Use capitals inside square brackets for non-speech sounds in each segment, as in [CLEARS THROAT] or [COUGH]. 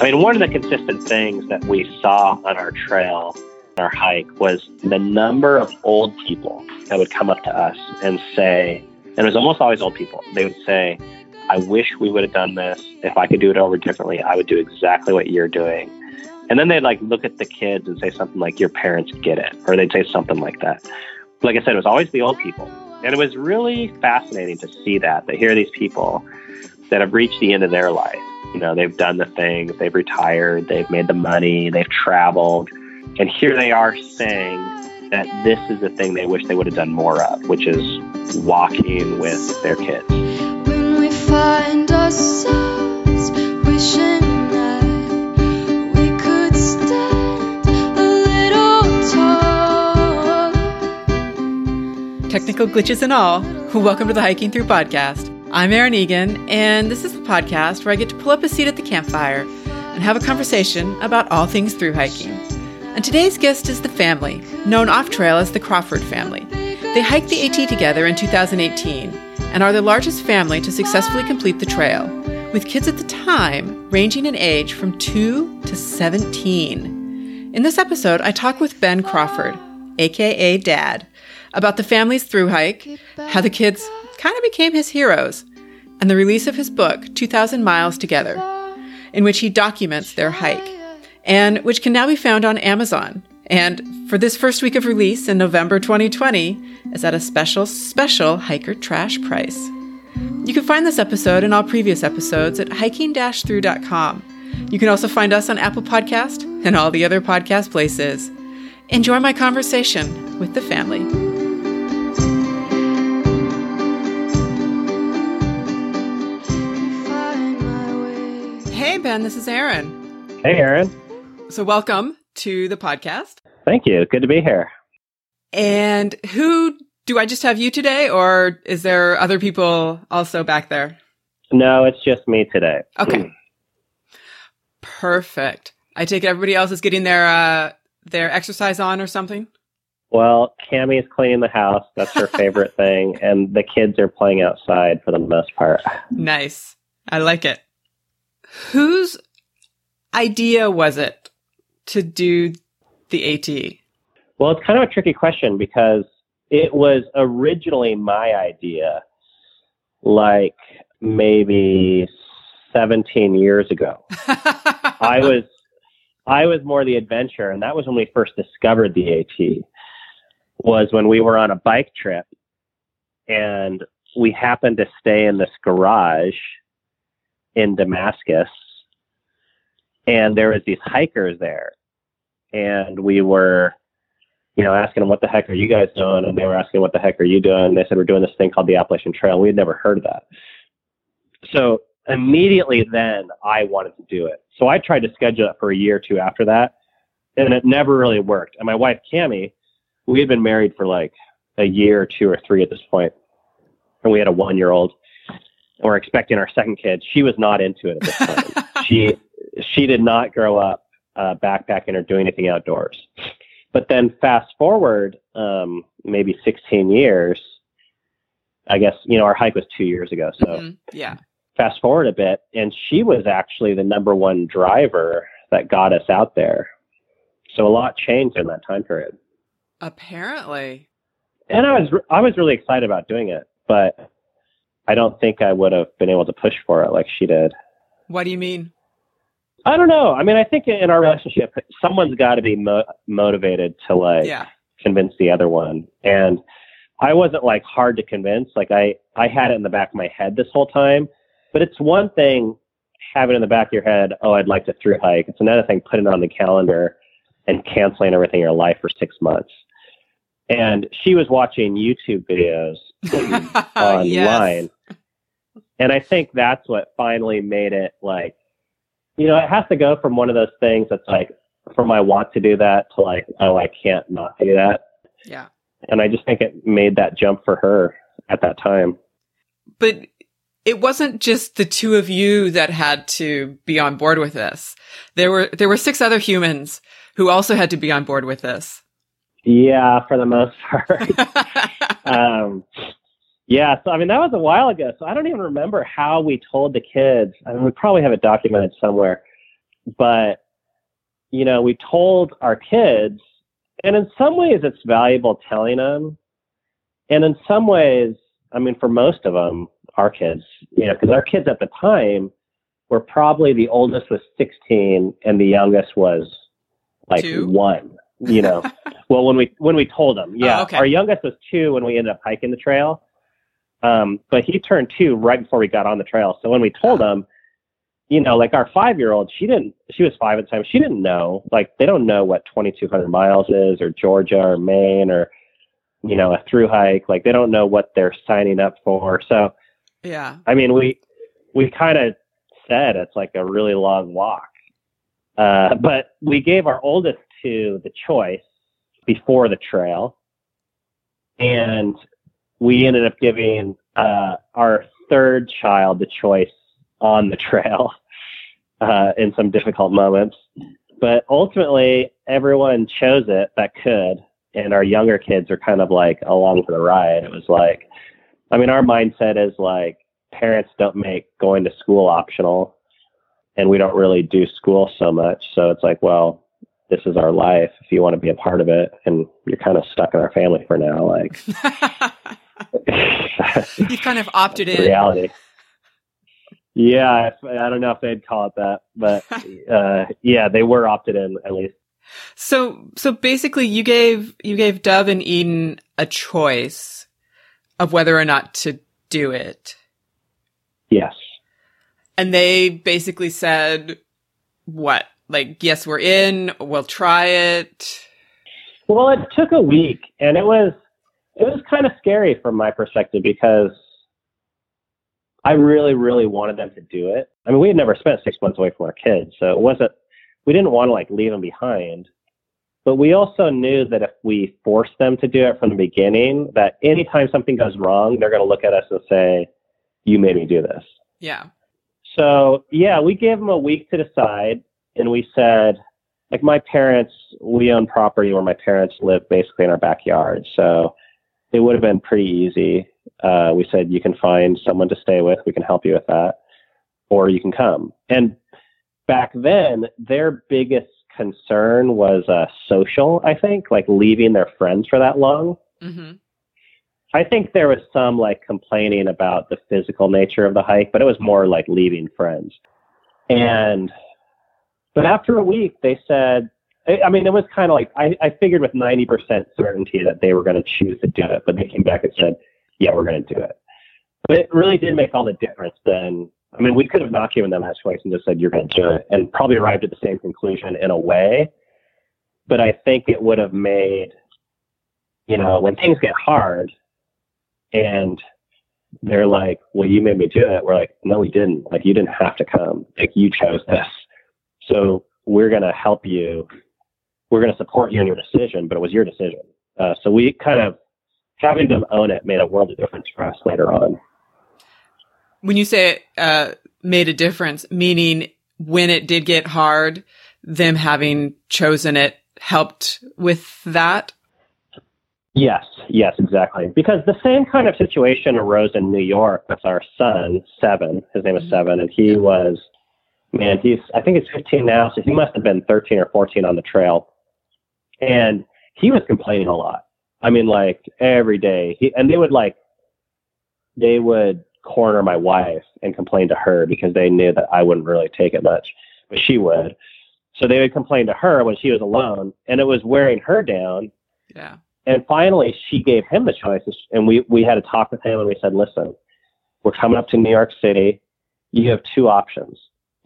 I mean, one of the consistent things that we saw on our trail, our hike, was the number of old people that would come up to us and say, and it was almost always old people, they would say, I wish we would have done this. If I could do it over differently, I would do exactly what you're doing. And then they'd like look at the kids and say something like, Your parents get it. Or they'd say something like that. Like I said, it was always the old people. And it was really fascinating to see that, that here are these people that have reached the end of their life. You know, they've done the thing, they've retired, they've made the money, they've traveled. And here they are saying that this is the thing they wish they would have done more of, which is walking with their kids. When we find ourselves wishing that we could stand a little taller. Technical glitches and all, welcome to the Hiking Through podcast. I'm Erin Egan, and this is the podcast where I get to pull up a seat at the campfire and have a conversation about all things through hiking. And today's guest is the family, known off trail as the Crawford family. They hiked the AT together in 2018 and are the largest family to successfully complete the trail, with kids at the time ranging in age from 2 to 17. In this episode, I talk with Ben Crawford, aka Dad, about the family's through hike, how the kids kind of became his heroes, and the release of his book, 2,000 Miles Together, in which he documents their hike, and which can now be found on Amazon. And for this first week of release in November 2020, is at a special, special hiker trash price. You can find this episode and all previous episodes at hiking-through.com. You can also find us on Apple Podcast and all the other podcast places. Enjoy my conversation with the family. Hey, Ben, this is Aaron. Hey, Aaron. So, welcome to the podcast. Thank you. Good to be here. And who do I just have you today, or is there other people also back there? No, it's just me today. [CLEARS THROAT] Okay. Perfect. I take it everybody else is getting their uh, their exercise on or something. Well, Cammie's cleaning the house. That's her [LAUGHS] favorite thing. And the kids are playing outside for the most part. Nice. I like it. Whose idea was it to do the AT? Well, it's kind of a tricky question because it was originally my idea, like maybe 17 years ago. [LAUGHS] I was I was more the adventure, and that was when we first discovered the AT. Was when we were on a bike trip, and we happened to stay in this garage in Damascus, and there was these hikers there, and we were, you know, asking them what the heck are you guys doing, and they were asking what the heck are you doing. And They said we're doing this thing called the Appalachian Trail. We had never heard of that, so immediately then I wanted to do it. So I tried to schedule it for a year or two after that, and it never really worked. And my wife Cammie, we had been married for like a year or two or three at this point, and we had a one-year-old, and we're expecting our second kid. She was not into it at this time. [LAUGHS] she she did not grow up uh, backpacking or doing anything outdoors. But then fast forward um, maybe 16 years. I guess you know our hike was two years ago, so Mhm. Yeah. fast forward a bit, and she was actually the number one driver that got us out there. So a lot changed in that time period, Apparently. and I was I was really excited about doing it, but I don't think I would have been able to push for it like she did. What do you mean? I don't know. I mean, I think in our relationship, someone's got to be mo- motivated to like Yeah. convince the other one, and I wasn't like hard to convince. Like I I had it in the back of my head this whole time, but it's one thing having it in the back of your head, oh, I'd like to through hike. It's another thing putting it on the calendar and canceling everything in your life for six months. And she was watching YouTube videos [LAUGHS] online. yes. And I think that's what finally made it like, you know, it has to go from one of those things that's like, from I want to do that to like, oh, I can't not do that. Yeah. And I just think it made that jump for her at that time. But it wasn't just the two of you that had to be on board with this. There were there were six other humans who also had to be on board with this. Yeah, for the most part. [LAUGHS] um, yeah, so I mean that was a while ago, so I don't even remember how we told the kids. I mean, we probably have it documented somewhere. but you know, we told our kids, and in some ways it's valuable telling them, and in some ways, I mean, for most of them, our kids, you know, because our kids at the time were probably the oldest was 16 and the youngest was like Two? one. You know, [LAUGHS] well when we when we told them, yeah, Oh, okay. our youngest was two when we ended up hiking the trail, um, but he turned two right before we got on the trail. So when we told him, you know, like our five year old, she didn't, she was five at the time. She didn't know, like, they don't know what 2,200 miles is or Georgia or Maine or, you know, a through hike. Like, they don't know what they're signing up for. So, Yeah. I mean, we, we kind of said it's like a really long walk. Uh, but we gave our oldest two the choice before the trail. And we ended up giving uh, our third child the choice on the trail [LAUGHS] uh, in some difficult moments. But ultimately, everyone chose it that could. And our younger kids are kind of like along for the ride. It was like, I mean, our mindset is like parents don't make going to school optional and we don't really do school so much. So it's like, well, this is our life if you want to be a part of it. And you're kind of stuck in our family for now. Like, [LAUGHS] [LAUGHS] You've kind of opted in. reality. Yeah, I don't know if they'd call it that, but [LAUGHS] uh, yeah, they were opted in at least. So so basically you gave you gave Dove and Eden a choice of whether or not to do it. Yes. And they basically said what? Like, yes, we're in, we'll try it. Well, it took a week, and it was it was kind of scary from my perspective because I really, really wanted them to do it. I mean, we had never spent six months away from our kids, so it wasn't. We didn't want to like leave them behind, but we also knew that if we forced them to do it from the beginning, that anytime something goes wrong, they're going to look at us and say, "You made me do this." Yeah. So yeah, we gave them a week to decide, and we said, like my parents, we own property where my parents live basically in our backyard, so it would have been pretty easy. Uh, we said you can find someone to stay with, we can help you with that, or you can come. And back then, their biggest concern was uh, social. I think, like leaving their friends for that long. hmm I think there was some like complaining about the physical nature of the hike, but it was more like leaving friends. And, but after a week, they said, I mean, it was kind of like, I, I figured with 90% certainty that they were going to choose to do it, but they came back and said, yeah, we're going to do it. But it really did make all the difference then. I mean, we could have not given them that choice and just said, you're going to do it, and probably arrived at the same conclusion in a way. But I think it would have made, you know, when things get hard, and they're like, "Well, you made me do it." We're like, "No, we didn't. Like, you didn't have to come. Like, you chose this. So we're gonna help you. We're gonna support you in your decision, but it was your decision." Uh, so we kind of having them own it made a world of difference for us later on. When you say it uh, made a difference, meaning when it did get hard, them having chosen it helped with that. Yes, yes, exactly. Because the same kind of situation arose in New York with our son, Seven. His name is Mhm. Seven, and he was, man, he's, I think he's 15 now, so he must have been 13 or 14 on the trail. And he was complaining a lot. I mean, like every day. He, and they would like, they would corner my wife and complain to her because they knew that I wouldn't really take it much, but she would. So they would complain to her when she was alone, and it was wearing her down Yeah. and finally, she gave him the choice, and we we had a talk with him, and we said, "Listen, we're coming up to New York City. You have two options.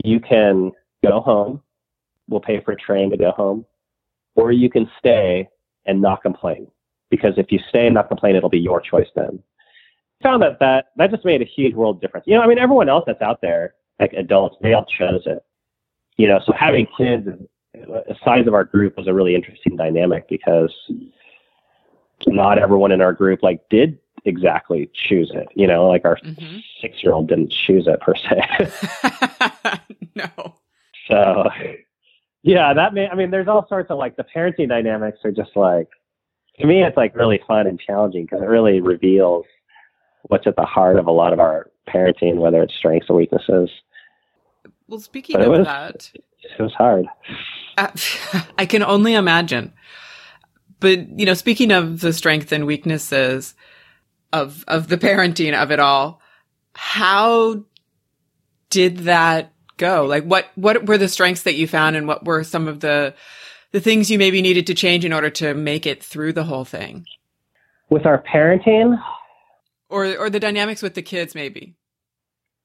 You can go home. We'll pay for a train to go home, or you can stay and not complain. Because if you stay and not complain, it'll be your choice then." Found that that that just made a huge world difference. You know, I mean, everyone else that's out there, like adults, they all chose it. You know, so having kids, the size of our group was a really interesting dynamic because not everyone in our group like did exactly choose it. You know, like our hmm six year old didn't choose it per se. [LAUGHS] no. so yeah, that may I mean there's all sorts of like the parenting dynamics are just like to me it's like really fun and challenging because it really reveals what's at the heart of a lot of our parenting, whether it's strengths or weaknesses. Well, speaking of was- that, it was hard. Uh, [LAUGHS] I can only imagine. But, you know, speaking of the strengths and weaknesses of, of the parenting of it all, how did that go? Like what, what were the strengths that you found and what were some of the, the things you maybe needed to change in order to make it through the whole thing? With our parenting, Or, or the dynamics with the kids, maybe.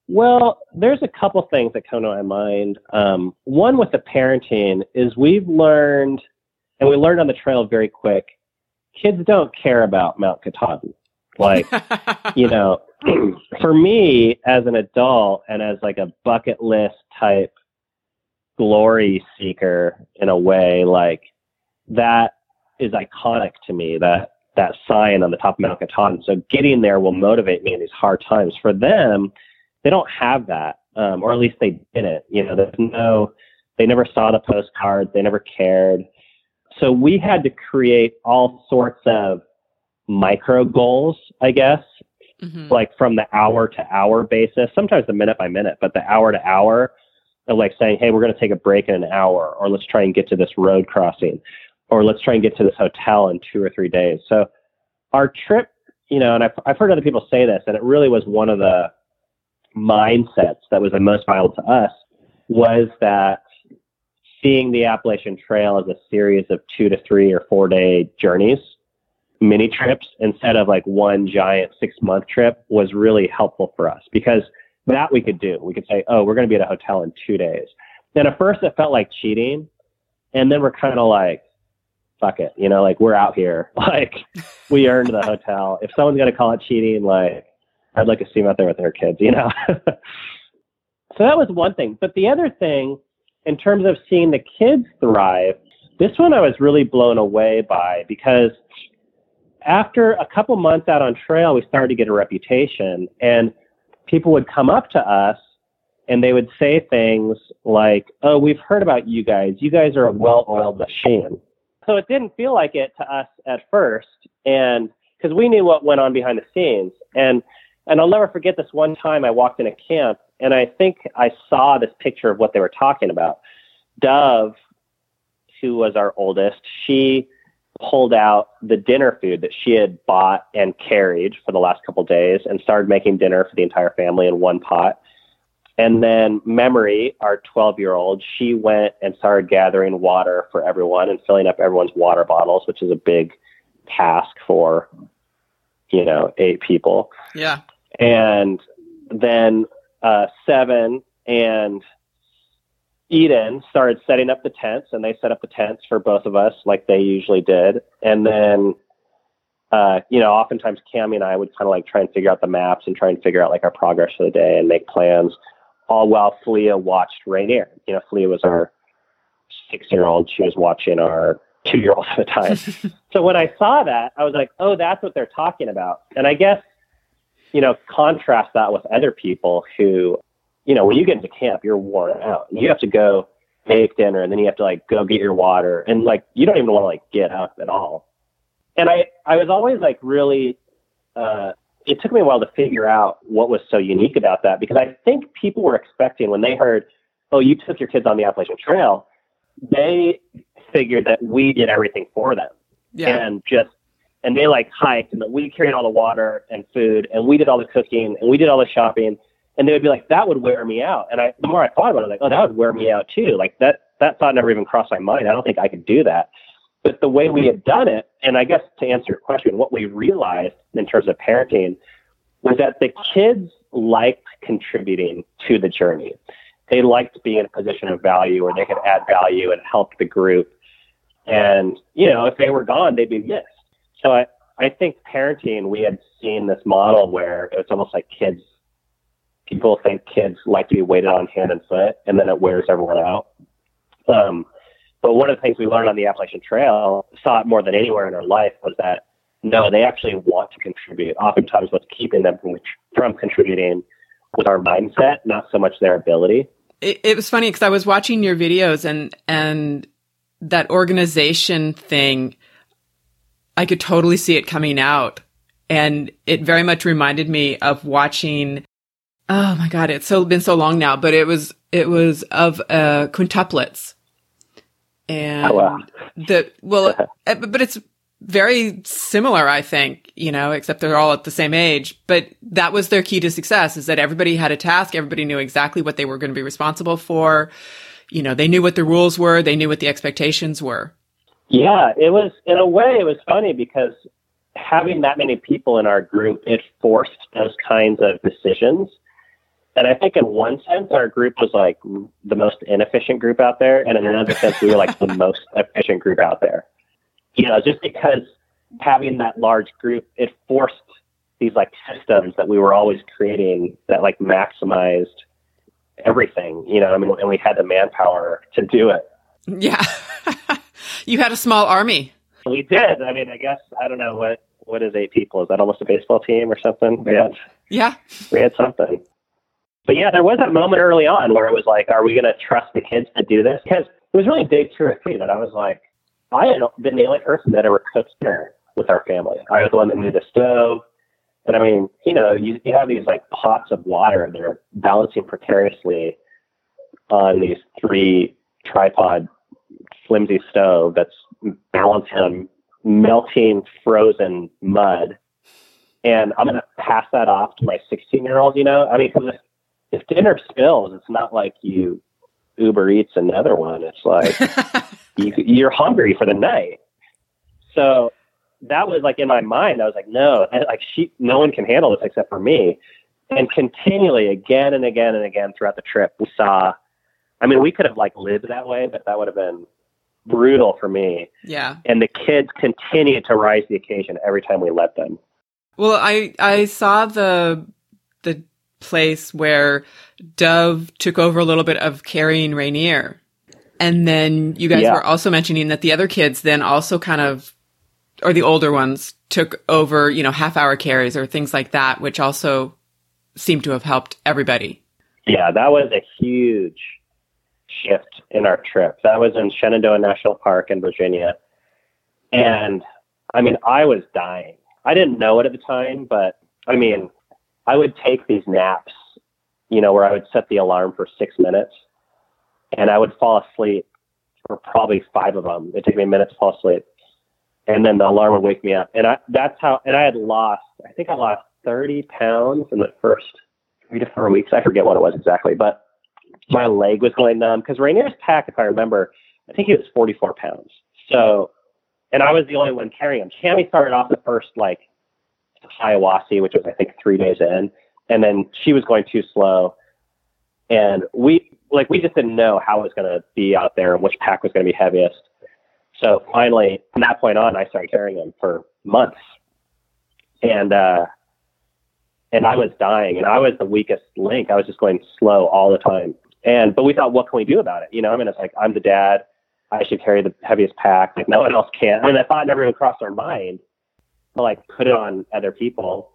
Well, there's a couple things that come to my mind. Um, one with the parenting is we've learned, and we learned on the trail very quick. Kids don't care about Mount Katahdin. Like, [LAUGHS] you know, [CLEARS THROAT] for me as an adult and as like a bucket list type glory seeker in a way, like that is iconic to me. That that sign on the top of Mount Katahdin. So getting there will motivate me in these hard times. For them, they don't have that, um, or at least they didn't. You know, there's no, they never saw the postcards, they never cared. So we had to create all sorts of micro goals, I guess, Mhm. like from the hour to hour basis, sometimes the minute by minute, but the hour to hour of like saying, hey, we're going to take a break in an hour, or let's try and get to this road crossing, or let's try and get to this hotel in two or three days. So our trip, you know, and I've, I've heard other people say this, and it really was one of the mindsets that was the most vital to us was that seeing the Appalachian Trail as a series of two to three or four day journeys, mini trips, instead of like one giant six month trip was really helpful for us because that we could do. We could say, oh, we're going to be at a hotel in two days. Then at first it felt like cheating. And then we're kind of like, fuck it, you know, like we're out here. [LAUGHS] Like we earned the hotel. If someone's going to call it cheating, like I'd like to see them out there with their kids, you know? [LAUGHS] so that was one thing. But the other thing, in terms of seeing the kids thrive, this one I was really blown away by because after a couple months out on trail, we started to get a reputation, and people would come up to us and they would say things like, Oh, we've heard about you guys. You guys are a well oiled machine. So it didn't feel like it to us at first. And because we knew what went on behind the scenes. And and I'll never forget this one time I walked in a camp and I think I saw this picture of what they were talking about. Dove, who was our oldest, she pulled out the dinner food that she had bought and carried for the last couple of days and started making dinner for the entire family in one pot. And then Memory, our 12 year old, she went and started gathering water for everyone and filling up everyone's water bottles, which is a big task for, you know, eight people Yeah. and then uh, Seven and Eden started setting up the tents, and they set up the tents for both of us like they usually did. And then, uh, you know, oftentimes Cammy and I would kind of like try and figure out the maps and try and figure out like our progress for the day and make plans, all while Fleia watched Rainier. You know, Fleia was our six-year-old; she was watching our two-year-old at the time. [LAUGHS] so when I saw that, I was like, "Oh, that's what they're talking about." And I guess you know, contrast that with other people who, you know, when you get into camp, you're worn out. You have to go make dinner and then you have to like go get your water and like you don't even want to like get up at all. And I I was always like really uh it took me a while to figure out what was so unique about that because I think people were expecting when they heard, "Oh, you took your kids on the Appalachian Trail," they figured that we did everything for them Yeah. and just and they like hiked and we carried all the water and food and we did all the cooking and we did all the shopping and they would be like that would wear me out. And I the more I thought about it like oh that would wear me out too. Like that that thought never even crossed my mind. I don't think I could do that. But the way we had done it and I guess to answer your question what we realized in terms of parenting was that the kids liked contributing to the journey. They liked being in a position of value where they could add value and help the group. And you know if they were gone they'd be missed. So I, I think parenting, we had seen this model where it was almost like kids, people think kids like to be waited on hand and foot, and then it wears everyone out. Um, but one of the things we learned on the Appalachian Trail, saw it more than anywhere in our life, was that no, they actually want to contribute. Oftentimes, what's keeping them from, from contributing was our mindset, not so much their ability. it, it was funny because I was watching your videos and and that organization thing, I could totally see it coming out, and it very much reminded me of watching oh my god, it's so been so long now, but it was it was of uh, quintuplets, and Oh, wow. the well, [LAUGHS] uh, but it's very similar, I think. You know, except they're all at the same age. But that was their key to success: is that everybody had a task, everybody knew exactly what they were going to be responsible for. You know, they knew what the rules were, they knew what the expectations were. Yeah, it was in a way it was funny because having that many people in our group, it forced those kinds of decisions. And I think in one sense our group was like the most inefficient group out there, and in another sense we were like the most efficient group out there. You know, just because having that large group, it forced these like systems that we were always creating that like maximized everything, you know, I mean, and we had the manpower to do it. Yeah, [LAUGHS] you had a small army. We did. I mean, I guess I don't know what what is eight people. Is that almost a baseball team or something? We had Yeah, we had something. But yeah, there was that moment early on where it was like, are we going to trust the kids to do this? Because it was really day two or three that I was like, I had been the only person that ever cooked dinner with our family. I was the one that knew the stove. And I mean, you know, you, you have these like pots of water and they're balancing precariously on these three tripod flimsy stove that's balancing on melting frozen mud. And I'm going to pass that off to my 16 year old, you know? I mean, 'cause if, dinner spills, it's not like you Uber Eats another one. It's like [LAUGHS] you, you're hungry for the night. So that was like in my mind. I was like, no, and, like she, no one can handle this except for me. And continually, again and again and again throughout the trip, we saw. I mean, we could have like lived that way, but that would have been brutal for me. yeah. And the kids continued to rise to the occasion every time we let them. Well, I I saw the place where Dove took over a little bit of carrying Rainier, and then you guys Yeah. were also mentioning that the other kids then also kind of, or the older ones took over, you know, half hour carries or things like that, which also seemed to have helped everybody. Yeah, that was a huge shift in our trip. That was in Shenandoah National Park in Virginia. And I mean, I was dying. I didn't know it at the time, but I mean, I would take these naps, you know, where I would set the alarm for six minutes and I would fall asleep for probably five of them. It'd take me a minute to fall asleep. And then the alarm would wake me up. And I, that's how, and I had lost, I think I lost 30 pounds in the first three to four weeks. I forget what it was exactly, but my leg was going numb because Rainier's pack, if I remember, I think he was 44 pounds. So, and I was the only one carrying him. Cammy started off the first like Hiawassee, which was I think three days in, and then she was going too slow, and we like we just didn't know how it was going to be out there and which pack was going to be heaviest. So finally, from that point on, I started carrying him for months, and uh, and I was dying, and I was the weakest link. I was just going slow all the time. And but we thought, what can we do about it? You know, I mean, it's like I'm the dad. I should carry the heaviest pack. Like no one else can. I mean, that thought never even crossed our mind to like put it on other people.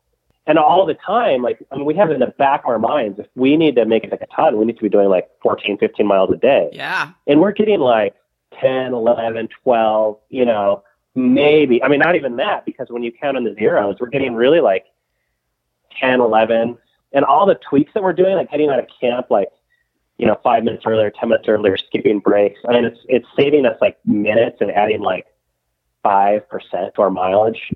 And all the time, like I mean, we have it in the back of our minds. If we need to make it like a ton, we need to be doing like 14, 15 miles a day Yeah. and we're getting like 10, 11, 12, you know, maybe, I mean, not even that, because when you count on the zeros, we're getting really like 10, 11, and all the tweaks that we're doing, like getting out of camp, like, you know, five minutes earlier, 10 minutes earlier, skipping breaks. I mean, it's, it's saving us like minutes and adding like 5% to our mileage.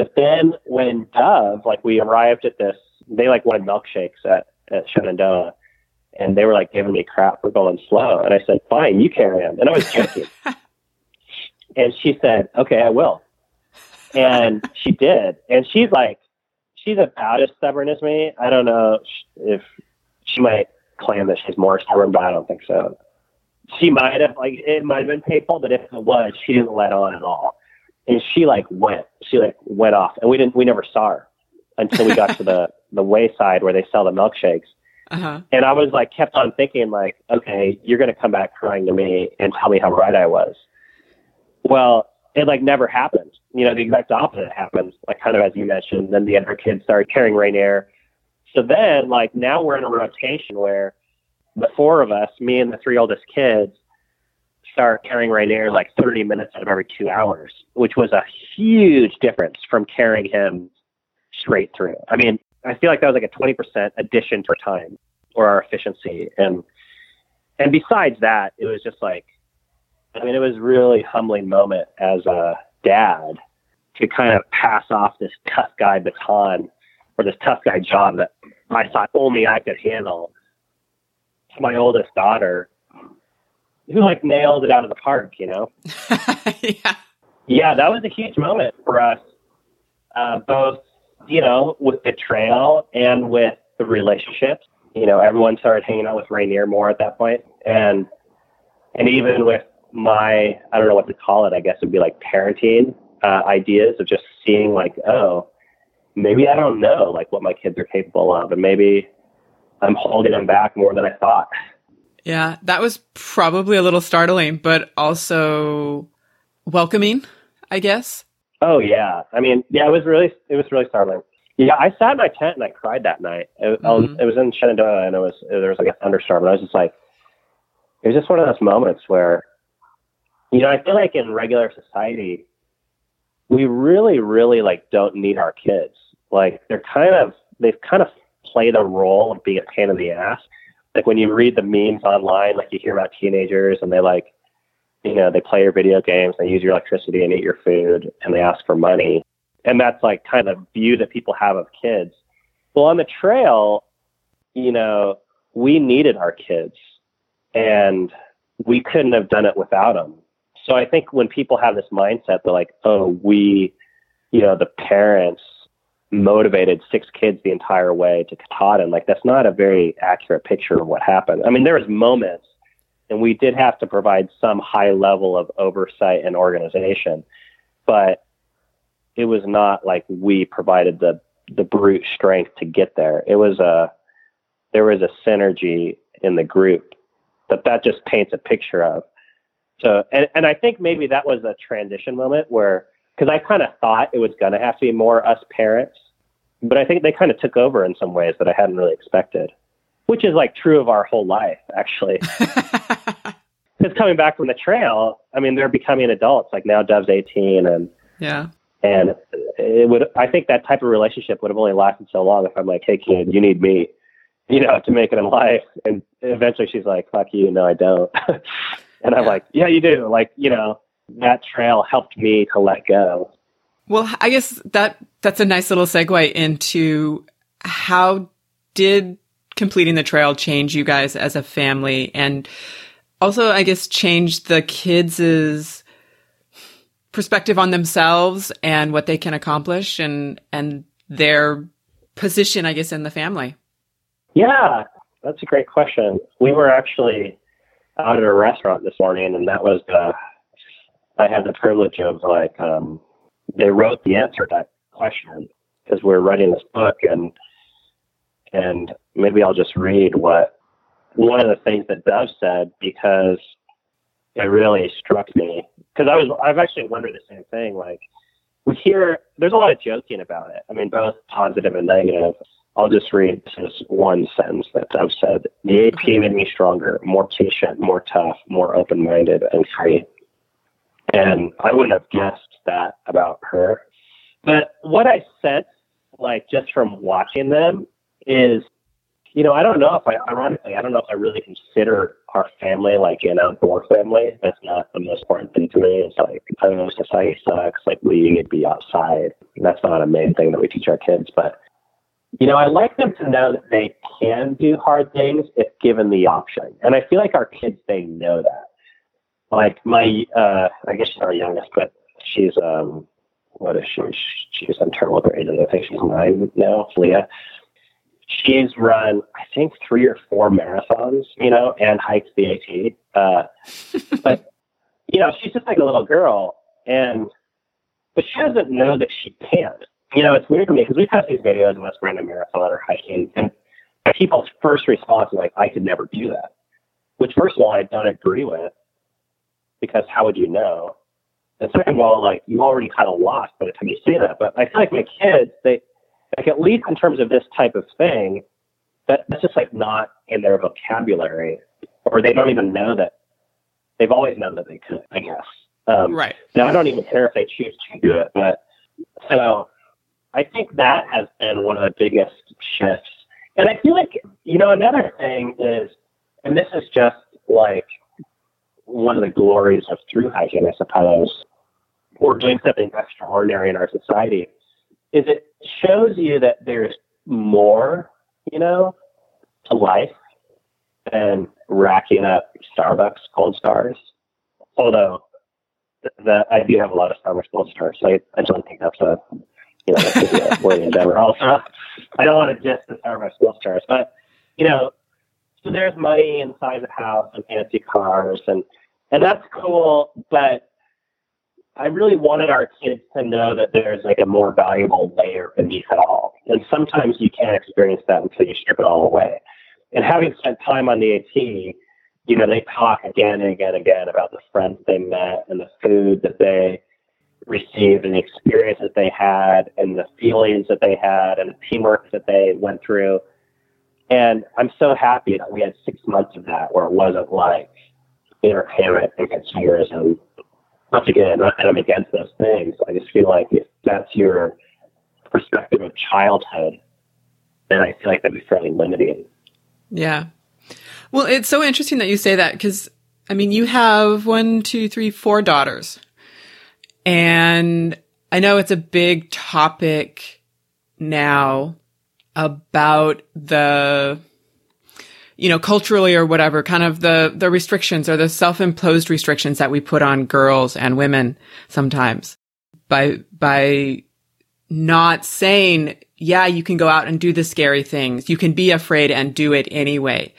But then when Dove, like we arrived at this, they like wanted milkshakes at, at Shenandoah and they were like giving me crap for going slow. And I said, fine, you carry him. And I was joking. [LAUGHS] and she said, okay, I will. And she did. And she's like, she's about as stubborn as me. I don't know if she might claim that she's more stubborn, but I don't think so. She might have, like, it might have been painful, but if it was, she didn't let on at all. And she like went, she like went off, and we didn't, we never saw her until we got to the [LAUGHS] the wayside where they sell the milkshakes. Uh huh. And I was like, kept on thinking, like, okay, you're going to come back crying to me and tell me how right I was. Well, it like never happened. You know, the exact opposite happened, like kind of as you mentioned. Then the other kids started carrying Rainier. So then, like, now we're in a rotation where the four of us, me and the three oldest kids, start carrying Rainier like 30 minutes out of every two hours, which was a huge difference from carrying him straight through. I mean, I feel like that was like a 20% addition to our time or our efficiency. And, and besides that, it was just like, I mean, it was really humbling moment as a dad to kind of pass off this tough guy baton or this tough guy job that I thought only I could handle to my oldest daughter who like nailed it out of the park, you know? [LAUGHS] yeah. Yeah, that was a huge moment for us, uh, both, you know, with the trail and with the relationships. You know, everyone started hanging out with Rainier more at that point, and and even with my, I don't know what to call it. I guess it'd be like parenting uh, ideas of just seeing like, oh, maybe I don't know like what my kids are capable of, and maybe I'm holding them back more than I thought. Yeah, that was probably a little startling, but also welcoming, I guess. Oh yeah, I mean, yeah, it was really, it was really startling. Yeah, I sat in my tent and I cried that night. It, Mhm. it was in Shenandoah and it was there was like a thunderstorm, and I was just like, it was just one of those moments where, you know, I feel like in regular society, we really, really like don't need our kids. Like they're kind of they've kind of played a role of being a pain in the ass. Like when you read the memes online, like you hear about teenagers and they like, you know, they play your video games, they use your electricity and eat your food, and they ask for money. And that's like kind of view that people have of kids. Well, on the trail, you know, we needed our kids and we couldn't have done it without them. So I think when people have this mindset, they're like, oh, we, you know, the parents motivated six kids the entire way to Katahdin. Like that's not a very accurate picture of what happened. I mean, there was moments and we did have to provide some high level of oversight and organization, but it was not like we provided the the brute strength to get there. It was a there was a synergy in the group that that just paints a picture of. So, and, and I think maybe that was a transition moment where, because I kind of thought it was going to have to be more us parents, but I think they kind of took over in some ways that I hadn't really expected, which is like true of our whole life, actually. [LAUGHS] Because coming back from the trail, I mean, they're becoming adults. Like now, Dove's 18, and yeah. and it would. I think that type of relationship would have only lasted so long if I'm like, hey, kid, you need me, you know, to make it in life. And eventually, she's like, fuck you, no, I don't. [LAUGHS] and I'm like, yeah, you do. Like, you know, that trail helped me to let go. Well, I guess that that's a nice little segue into how did completing the trail change you guys as a family and also I guess change the kids' perspective on themselves and what they can accomplish and and their position I guess in the family. Yeah, that's a great question. We were actually out at a restaurant this morning, and that was the. I had the privilege of like um, they wrote the answer to that question because we're writing this book, and and maybe I'll just read what one of the things that Dove said because it really struck me because I was I've actually wondered the same thing like we hear there's a lot of joking about it. I mean, both positive and negative. I'll just read this one sentence that Dove said. The AT made me stronger, more patient, more tough, more open minded, and free. And I wouldn't have guessed that about her. But what I sense, like just from watching them, is, you know, I don't know if I, ironically, I don't know if I really consider our family like an outdoor family. That's not the most important thing to me. It's like, I don't know, society sucks. Like, we need to be outside. That's not a main thing that we teach our kids. But, you know, I like them to know that they can do hard things if given the option. And I feel like our kids, they know that. Like my, uh, I guess she's our youngest, but she's, um, what is she? She's in terrible grades. I think she's nine now, Leah. She's run, I think, three or four marathons, you know, and hiked the AT. Uh, [LAUGHS] but, you know, she's just like a little girl. And, but she doesn't know that she can't. You know, it's weird to me because we've had these videos of us running a marathon or hiking, and people's first response is like, I could never do that. Which, first of all, I don't agree with because how would you know? And second of all, like you already kind of lost by the time you say that. But I feel like my kids, they like at least in terms of this type of thing, that that's just like not in their vocabulary, or they don't even know that. They've always known that they could, I guess. Um, Right. now I don't even care if they choose to do it, but so I think that has been one of the biggest shifts. And I feel like, you know, another thing is, and this is just like one of the glories of through hiking, I suppose, or doing something extraordinary in our society, is it shows you that there's more, you know, to life than racking up Starbucks gold stars. Although that I do have a lot of Starbucks gold stars, so I, I don't think that's a you know that's a [LAUGHS] endeavor. Also, I don't want to diss the Starbucks gold stars, but you know, so there's money inside the house and fancy cars, and and that's cool. But I really wanted our kids to know that there's like a more valuable layer beneath it all, and sometimes you can't experience that until you strip it all away. And having spent time on the AT, you know, they talk again and again and again about the friends they met and the food that they received and the experience that they had and the feelings that they had and the teamwork that they went through. And I'm so happy that we had six months of that where it wasn't like entertainment and consumerism. Once again, that I'm against those things. I just feel like if that's your perspective of childhood, then I feel like that'd be fairly limiting. Yeah. Well, it's so interesting that you say that because, I mean, you have one, two, three, four daughters. And I know it's a big topic now about the, you know, culturally or whatever, kind of the, the restrictions or the self-imposed restrictions that we put on girls and women sometimes by, by not saying, yeah, you can go out and do the scary things. You can be afraid and do it anyway.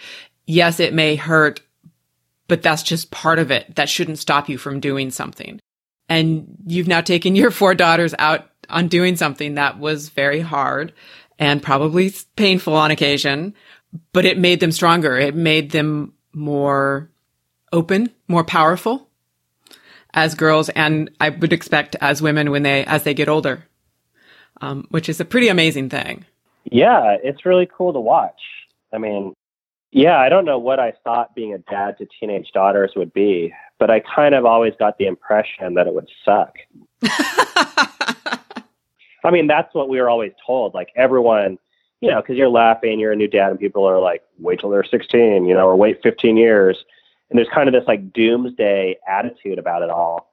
Yes, it may hurt, but that's just part of it. That shouldn't stop you from doing something. And you've now taken [LAUGHS] your four daughters out on doing something that was very hard and probably painful on occasion, but it made them stronger. It made them more open, more powerful as girls. And I would expect as women when they, as they get older, um, which is a pretty amazing thing. Yeah, it's really cool to watch. I mean, yeah, I don't know what I thought being a dad to teenage daughters would be, but I kind of always got the impression that it would suck. [LAUGHS] I mean, that's what we were always told. Like everyone, you know, because you're laughing, you're a new dad, and people are like, wait till they're 16, you know, or wait 15 years. And there's kind of this like doomsday attitude about it all.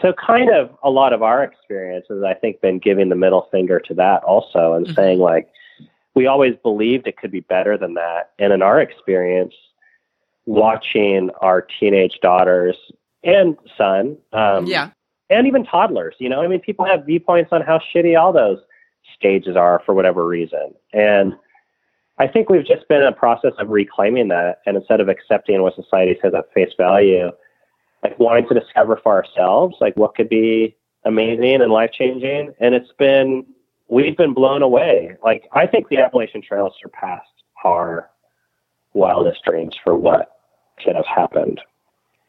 So, kind of a lot of our experiences, I think, been giving the middle finger to that also and mm-hmm. saying, like, we always believed it could be better than that. And in our experience, watching our teenage daughters and son, um, yeah, and even toddlers, you know, I mean, people have viewpoints on how shitty all those stages are for whatever reason. And I think we've just been in a process of reclaiming that. And instead of accepting what society says at face value, like wanting to discover for ourselves, like what could be amazing and life changing. And it's been, we've been blown away. Like, I think the Appalachian Trail surpassed our wildest dreams for what could have happened.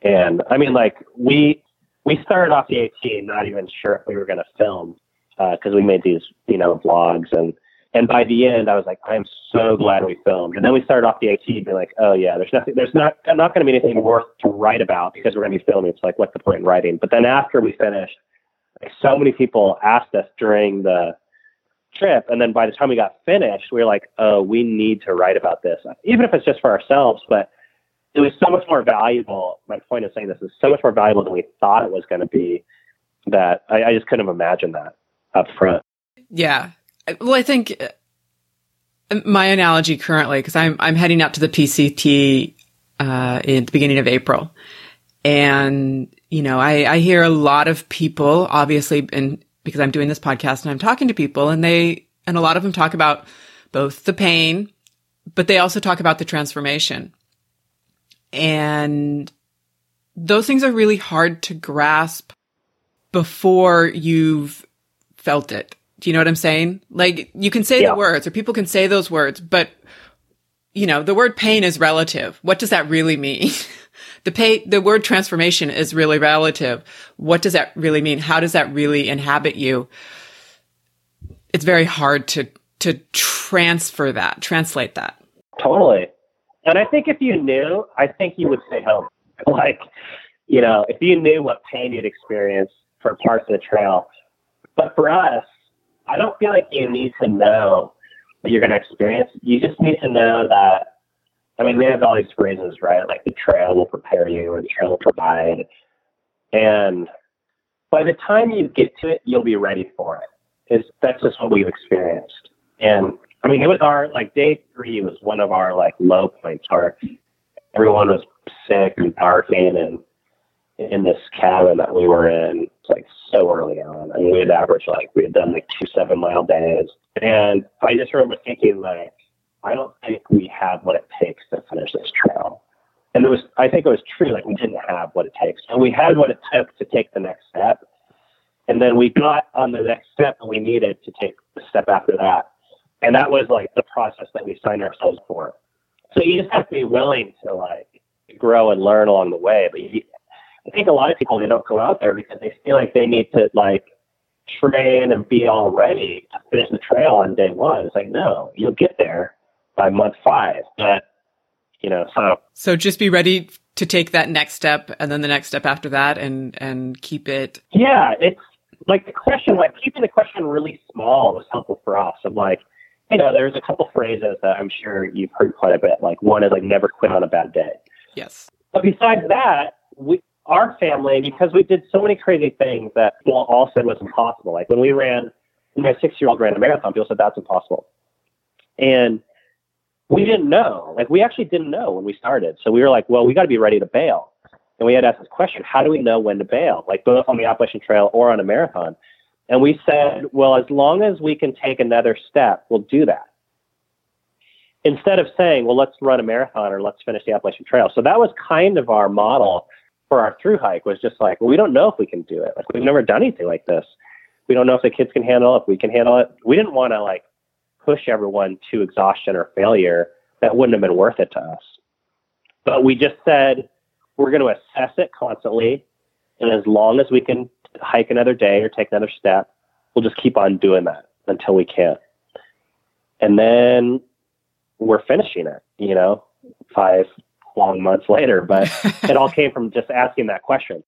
And I mean, like, we, we started off the AT not even sure if we were going to film because uh, we made these, you know, vlogs and, and by the end, I was like, I'm so glad we filmed. And then we started off the AT being like, oh yeah, there's nothing, there's not, not going to be anything worth to write about because we're going to be filming. It's like, what's the point in writing? But then after we finished, like so many people asked us during the trip. And then by the time we got finished, we were like, oh, we need to write about this, even if it's just for ourselves. But it was so much more valuable. My point of saying this is so much more valuable than we thought it was going to be that I, I just couldn't have imagined that up front. Yeah. Well, I think uh, my analogy currently, because I'm I'm heading out to the PCT uh, in the beginning of April, and you know, I I hear a lot of people, obviously, and because I'm doing this podcast and I'm talking to people, and they and a lot of them talk about both the pain, but they also talk about the transformation, and those things are really hard to grasp before you've felt it do you know what I'm saying? Like you can say yeah. the words or people can say those words, but you know, the word pain is relative. What does that really mean? [LAUGHS] the pay, the word transformation is really relative. What does that really mean? How does that really inhabit you? It's very hard to, to transfer that, translate that. Totally. And I think if you knew, I think you would stay home. [LAUGHS] Like, you know, if you knew what pain you'd experience for parts of the trail. But for us, I don't feel like you need to know what you're going to experience. You just need to know that. I mean, we have all these phrases, right? Like the trail will prepare you, or the trail will provide. And by the time you get to it, you'll be ready for it. it. Is that's just what we've experienced. And I mean, it was our like day three was one of our like low points where everyone was sick and barking and in this cabin that we were in like so early on. Mean, we had averaged like we had done like two seven mile days, and I just remember thinking like, I don't think we have what it takes to finish this trail. And it was, I think it was true. Like we didn't have what it takes, and we had what it took to take the next step. And then we got on the next step, and we needed to take the step after that. And that was like the process that we signed ourselves for. So you just have to be willing to like grow and learn along the way. But you, I think a lot of people they don't go out there because they feel like they need to like train and be all ready to finish the trail on day one. It's like no, you'll get there by month five. But you know, so So just be ready to take that next step and then the next step after that and and keep it yeah, it's like the question, like keeping the question really small was helpful for us. Of like, you know, there's a couple phrases that I'm sure you've heard quite a bit. Like one is like never quit on a bad day. yes. But besides that, we our family because we did so many crazy things that people all said was impossible. Like when we ran, when my six year old ran a marathon, people said that's impossible, and we didn't know. Like we actually didn't know when we started. So we were like, well, we got to be ready to bail. And we had asked this question: How do we know when to bail? Like both on the Appalachian Trail or on a marathon. And we said, well, as long as we can take another step, we'll do that. Instead of saying, well, let's run a marathon or let's finish the Appalachian Trail. So that was kind of our model for our through hike was just like, well, we don't know if we can do it. Like we've never done anything like this. We don't know if the kids can handle it, if we can handle it. We didn't want to like push everyone to exhaustion or failure. That wouldn't have been worth it to us. But we just said we're going to assess it constantly. And as long as we can hike another day or take another step, we'll just keep on doing that until we can't. And then we're finishing it, you know, five long months later. But [LAUGHS] it all came from just asking that question.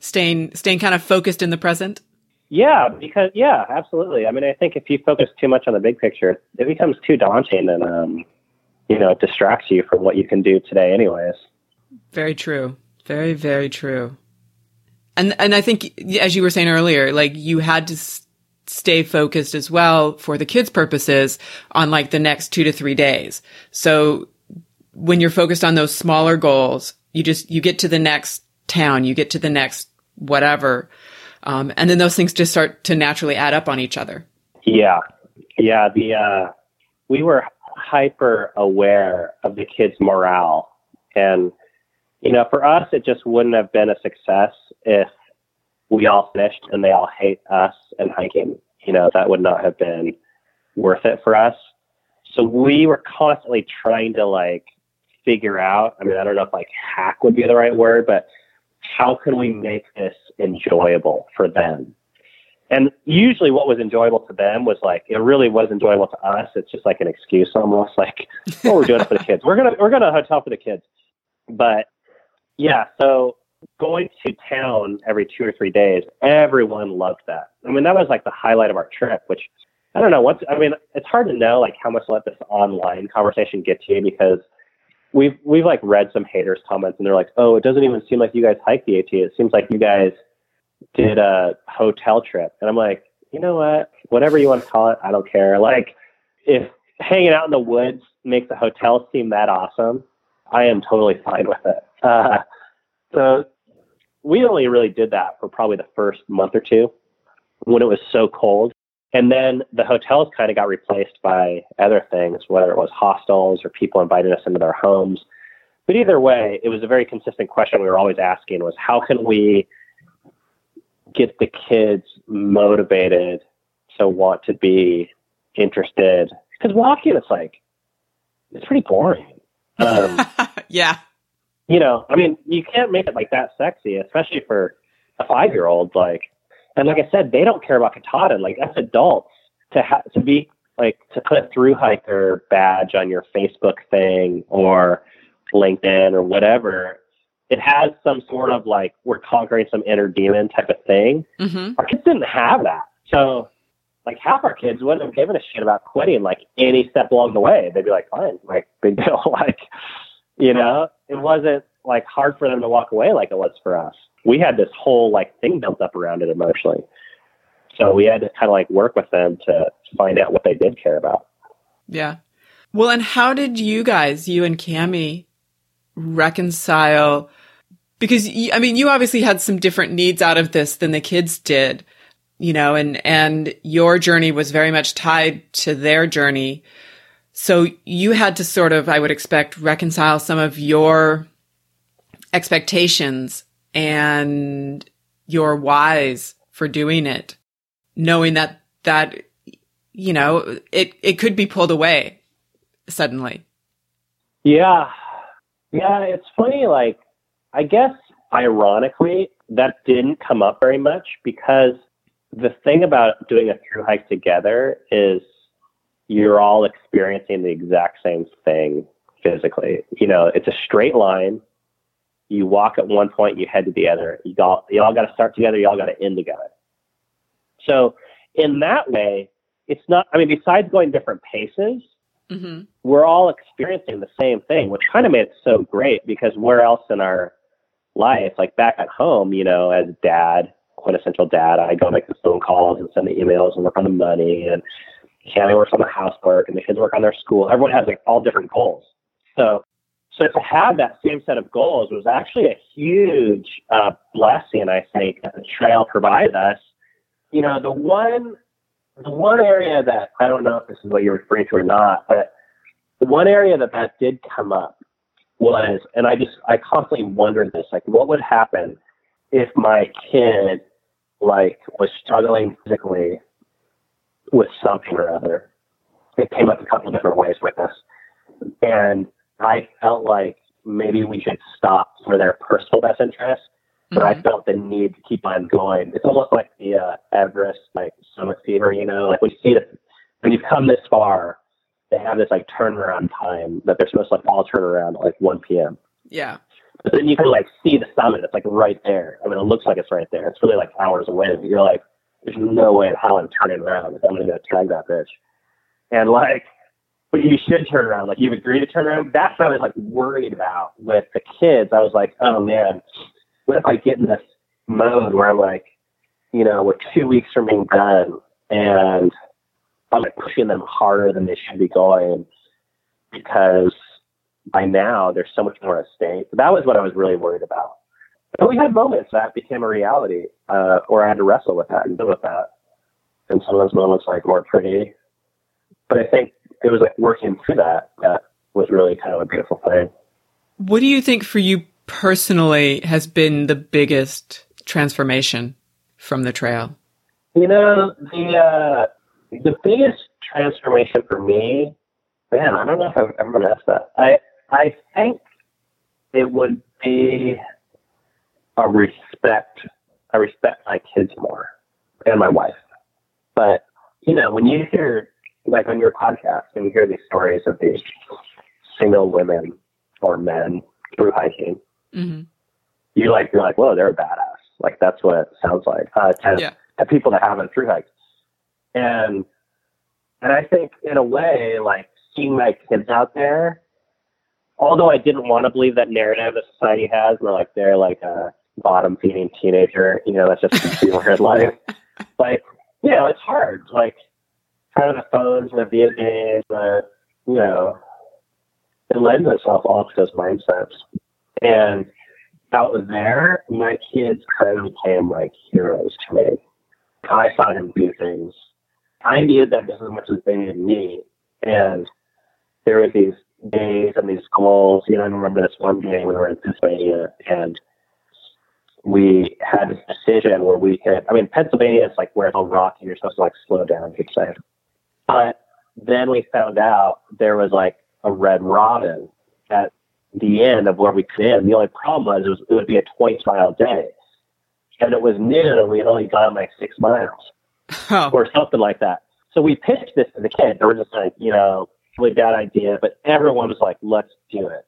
Staying staying kind of focused in the present. Yeah, because yeah, absolutely. I mean, I think if you focus too much on the big picture, it becomes too daunting, and um, you know, it distracts you from what you can do today, anyways. Very true. Very very true. And and I think as you were saying earlier, like you had to s- stay focused as well for the kids' purposes on like the next 2 to 3 days. So when you're focused on those smaller goals, you just you get to the next town, you get to the next whatever. Um, and then those things just start to naturally add up on each other. Yeah, yeah. The uh, we were hyper aware of the kids' morale, and you know, for us, it just wouldn't have been a success if we all finished and they all hate us and hiking. You know, that would not have been worth it for us. So we were constantly trying to like figure out. I mean, I don't know if like hack would be the right word, but how can we make this enjoyable for them? And usually, what was enjoyable to them was like it really was enjoyable to us. It's just like an excuse, almost like, [LAUGHS] "Oh, we're doing it for the kids. We're gonna we're gonna hotel for the kids." But yeah, so going to town every two or three days, everyone loved that. I mean, that was like the highlight of our trip. Which I don't know. Once I mean, it's hard to know like how much let this online conversation get to you because we've we've like read some haters comments and they're like, "Oh, it doesn't even seem like you guys hiked the AT. It seems like you guys did a hotel trip." And I'm like, you know what? Whatever you want to call it, I don't care. Like, if hanging out in the woods makes a hotel seem that awesome, I am totally fine with it. [LAUGHS] Uh, so we only really did that for probably the first month or two when it was so cold. And then the hotels kind of got replaced by other things, whether it was hostels or people inviting us into their homes. But either way, it was a very consistent question we were always asking was how can we get the kids motivated to want to be interested? Because walking, it's like, it's pretty boring. Um, [LAUGHS] yeah. you know, I mean, you can't make it like that sexy, especially for a five year old. Like, and like I said, they don't care about Katahdin. Like, as adults, to ha- to be like to put a through hiker badge on your Facebook thing or LinkedIn or whatever, it has some sort of like we're conquering some inner demon type of thing. hmm Our kids didn't have that, so like half our kids wouldn't have given a shit about quitting like any step along the way. They'd be like, fine, like big deal. [LAUGHS] like, you know, it wasn't like hard for them to walk away like it was for us. We had this whole like thing built up around it emotionally. So we had to kind of like work with them to find out what they did care about. Yeah. Well, and how did you guys, you and Cami, reconcile? Because I mean, you obviously had some different needs out of this than the kids did, you know, and and your journey was very much tied to their journey. So you had to sort of, I would expect, reconcile some of your expectations and you're wise for doing it, knowing that that you know it it could be pulled away suddenly. Yeah. Yeah, it's funny, like, I guess ironically, that didn't come up very much because the thing about doing a through hike together is you're all experiencing the exact same thing physically. You know, it's a straight line. You walk at one point, you head to the other. You all, you all got to start together, you all got to end together. So, in that way, it's not, I mean, besides going different paces, Mm-hmm. we're all experiencing the same thing, which kind of made it so great because where else in our life, like back at home, you know, as dad, quintessential dad, I go make the phone calls and send the emails and work on the money and Cammy works on the housework and the kids work on their school. Everyone has like all different goals. So, so to have that same set of goals was actually a huge uh, blessing, I think, that the trail provided us. You know, the one the one area that I don't know if this is what you're referring to or not, but the one area that that did come up was, and I just I constantly wondered this, like what would happen if my kid like was struggling physically with something or other. It came up a couple different ways with us, and I felt like maybe we should stop for their personal best interest but I felt the need to keep on going. It's almost like the uh, Everest like summit fever, you know, like when you see it, when you've come this far, they have this like turnaround time that they're supposed to like all turn around at like 1 p.m. Yeah. But then you can like see the summit. It's like right there. I mean, it looks like it's right there. It's really like hours away. But you're like, there's no way in hell I'm turning around. I'm going to go tag that bitch. And like, but you should turn around. Like you've agreed to turn around. That's what I was like worried about with the kids. I was like, oh man, what if I get in this mode where I'm like, you know, we're two weeks from being done and I'm like pushing them harder than they should be going because by now there's so much more at stake. That was what I was really worried about. But we had moments that became a reality, uh, or I had to wrestle with that and deal with that. And some of those moments like were pretty, but I think it was like working through that that was really kind of a beautiful thing. What do you think for you personally has been the biggest transformation from the trail? You know, the uh, the biggest transformation for me, man, I don't know if I've ever asked that. I I think it would be a respect. I respect my kids more and my wife. But you know, when you hear like on your podcast and you hear these stories of these single women or men through hiking, Mm-hmm. you like you're like, whoa, they're a badass. Like that's what it sounds like. Uh, to, Yeah. to people that haven't through hiked. And and I think in a way, like seeing my kids out there, although I didn't want to believe that narrative that society has, where like they're like a bottom feeding teenager, you know, that's just [LAUGHS] weird life. Like, you know, it's hard. Like kind of the phones and the video games, but uh, you know, it lends itself all to those mindsets. And out there, my kids kind of became like heroes to me. I saw him do things. I needed them just as much as they needed me. And there were these days and these goals. You know, I remember this one day we were in Pennsylvania and we had this decision where we could, I mean, Pennsylvania is like where it's all rocky. You're supposed to like slow down, keep safe. But then we found out there was like a red robin at the end of where we could end. The only problem was it, was, it would be a 20 mile day. And it was noon and we had only gone like six miles Oh, or something like that. So we pitched this to the kids. They were just like, you know, really bad idea, but everyone was like, let's do it.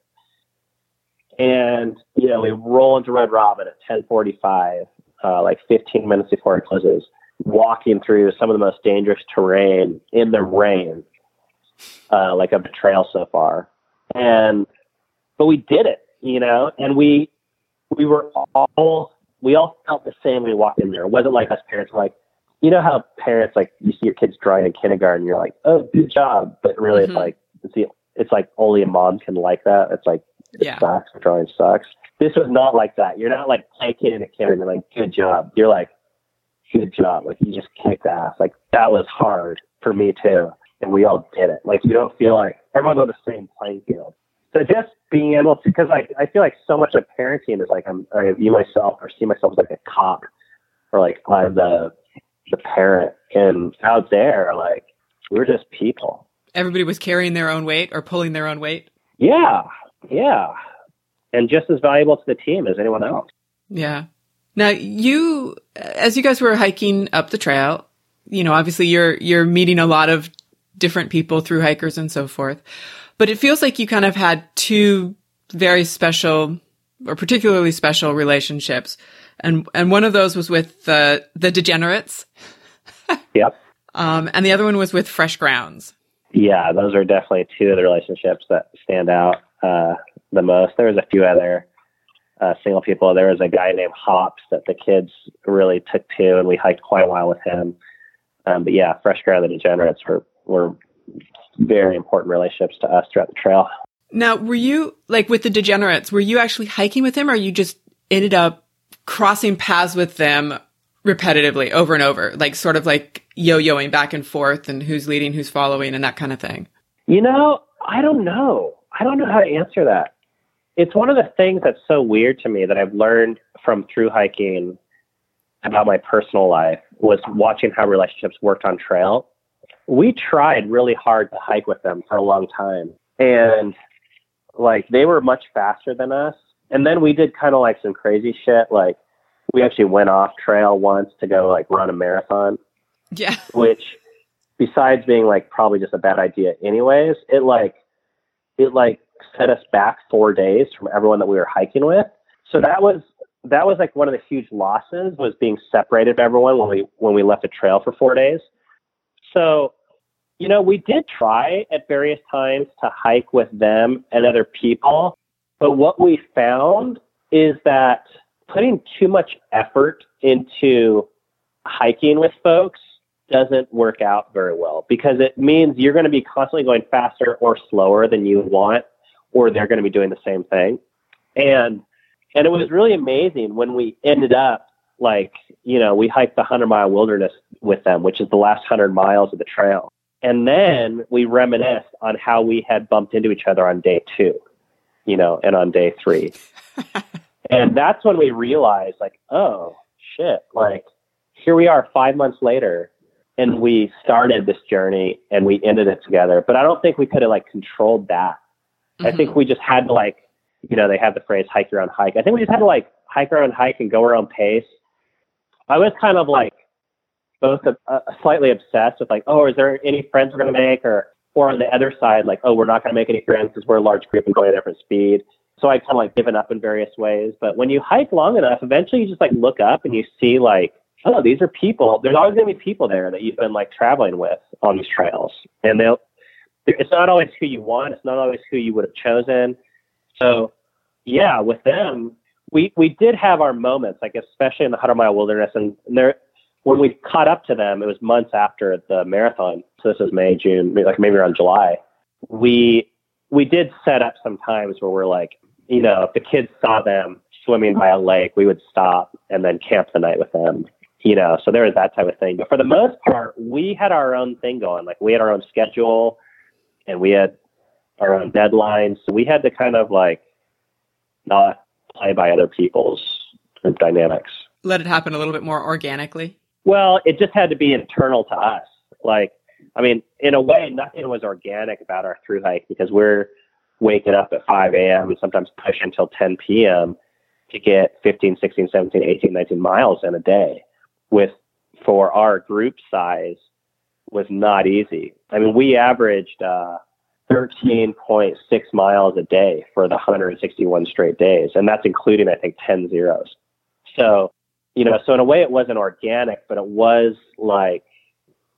And, you know, we roll into Red Robin at 1045, uh, like 15 minutes before it closes. Walking through some of the most dangerous terrain in the rain, uh, like of the trail so far. And but we did it, you know, and we we were all we all felt the same when we walked in there. It wasn't like us parents were like, you know how parents like you see your kids drawing in kindergarten, you're like, oh, good job, but really Mhm. it's like it's the, it's like only a mom can like that. It's like it Yeah. sucks. Drawing sucks. This was not like that. You're not like placating a kid and you're like, good job. You're like, good job. Like you just kicked ass. Like that was hard for me too. And we all did it. Like you don't feel like everyone's on the same playing field. So just being able to, because I, I feel like so much of parenting is like I'm, I view myself or see myself as like a cop or like I'm the, the parent. And out there, like we're just people. Everybody was carrying their own weight or pulling their own weight. Yeah. Yeah. And just as valuable to the team as anyone else. Yeah. Now you, as you guys were hiking up the trail, you know, obviously you're, you're meeting a lot of different people through hikers and so forth, but it feels like you kind of had two very special or particularly special relationships. And, and one of those was with the, the degenerates. [LAUGHS] Yep. Um, and the other one was with fresh grounds. Yeah, those are definitely two of the relationships that stand out uh, the most. There was a few other uh, single people. There was a guy named Hops that the kids really took to, and we hiked quite a while with him. Um, but yeah, Fresh Ground and Degenerates were were very important relationships to us throughout the trail. Now, were you like with the degenerates, were you actually hiking with them or you just ended up crossing paths with them repetitively over and over, like sort of like yo-yoing back and forth and who's leading, who's following and that kind of thing? You know, I don't know. I don't know how to answer that. It's one of the things that's so weird to me that I've learned from through hiking about my personal life was watching how relationships worked on trail. We tried really hard to hike with them for a long time. And like they were much faster than us. And then we did kind of like some crazy shit. Like we actually went off trail once to go like run a marathon Yeah. [LAUGHS] which besides being like probably just a bad idea anyways, it like it like set us back four days from everyone that we were hiking with. So that was that was like one of the huge losses was being separated from everyone when we when we left the trail for four days. So, you know, we did try at various times to hike with them and other people, but what we found is that putting too much effort into hiking with folks doesn't work out very well because it means you're going to be constantly going faster or slower than you want or they're going to be doing the same thing and and it was really amazing when we ended up like you know we hiked the 100 mile wilderness with them which is the last 100 miles of the trail and then we reminisced on how we had bumped into each other on day 2 you know and on day 3 [LAUGHS] and that's when we realized like oh shit like here we are 5 months later and we started this journey and we ended it together. But I don't think we could have like controlled that. I think mm-hmm. we just had to like, you know, they have the phrase hike your own hike. I think we just had to like hike our own hike and go our own pace. I was kind of like both a, a slightly obsessed with like, oh, is there any friends we're going to make or, or on the other side, like, oh, we're not going to make any friends because we're a large group and going at a different speed. So I kind of like given up in various ways. But when you hike long enough, eventually you just like look up and you see like, oh, these are people. There's always going to be people there that you've been like traveling with on these trails, and they'll. It's not always who you want. It's not always who you would have chosen. So, yeah, with them, we we did have our moments, like especially in the hundred mile wilderness, and, and there when we caught up to them, it was months after the marathon. So this is May, June, like maybe around July. We we did set up some times where we're like, you know, if the kids saw them swimming by a lake, we would stop and then camp the night with them you know, so there was that type of thing. But for the most part, we had our own thing going. Like we had our own schedule and we had our own deadlines. So we had to kind of like not play by other people's dynamics. Let it happen a little bit more organically. Well, it just had to be internal to us. Like, I mean, in a way, nothing was organic about our through hike because we're waking up at 5 a.m. and sometimes push until 10 p.m. to get 15, 16, 17, 18, 19 miles in a day with for our group size was not easy. I mean, we averaged uh, 13.6 miles a day for the 161 straight days, and that's including, I think, 10 zeros. So you know, so in a way it wasn't organic, but it was like,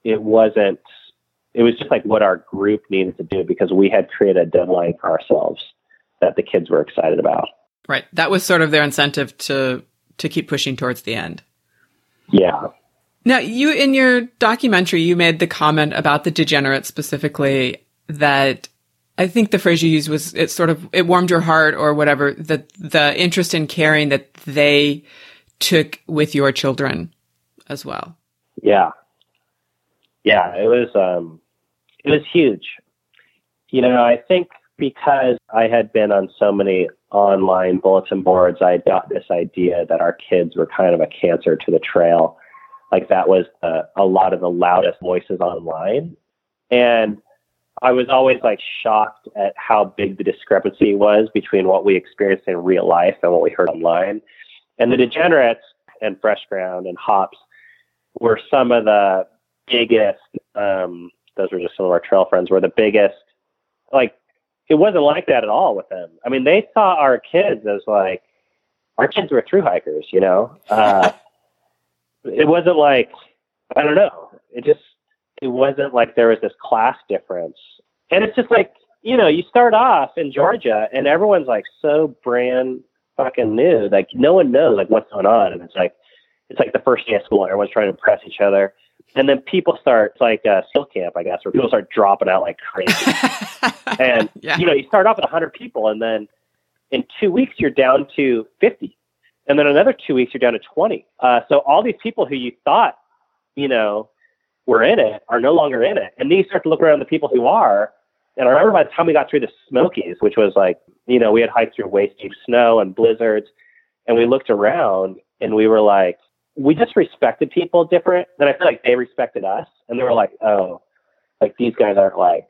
it wasn't, it was just like what our group needed to do because we had created a deadline for ourselves that the kids were excited about. Right. That was sort of their incentive to to keep pushing towards the end. Yeah. Now, you in your documentary, you made the comment about the degenerates specifically that I think the phrase you used was it sort of it warmed your heart or whatever that the interest in caring that they took with your children as well. Yeah. Yeah, it was um it was huge. You know, I think because I had been on so many online bulletin boards, I got this idea that our kids were kind of a cancer to the trail. Like that was uh, a lot of the loudest voices online. And I was always like shocked at how big the discrepancy was between what we experienced in real life and what we heard online. And the degenerates and fresh ground and hops were some of the biggest um, those were just some of our trail friends were the biggest like it wasn't like that at all with them. I mean, they saw our kids as like our kids were through hikers, you know. Uh, [LAUGHS] it wasn't like I don't know. It just it wasn't like there was this class difference, and it's just like you know, you start off in Georgia, and everyone's like so brand fucking new, like no one knows like what's going on, and it's like it's like the first day of school, everyone's trying to impress each other. And then people start it's like uh, a SEAL camp, I guess, where people start dropping out like crazy. [LAUGHS] and yeah. you know, you start off at 100 people, and then in two weeks you're down to 50, and then another two weeks you're down to 20. Uh, so all these people who you thought, you know, were in it are no longer in it, and then you start to look around the people who are. And I remember by the time we got through the Smokies, which was like, you know, we had hiked through waist deep snow and blizzards, and we looked around and we were like, we just respected people different. Then I feel like they respected us, and they were like, oh, like these guys aren't like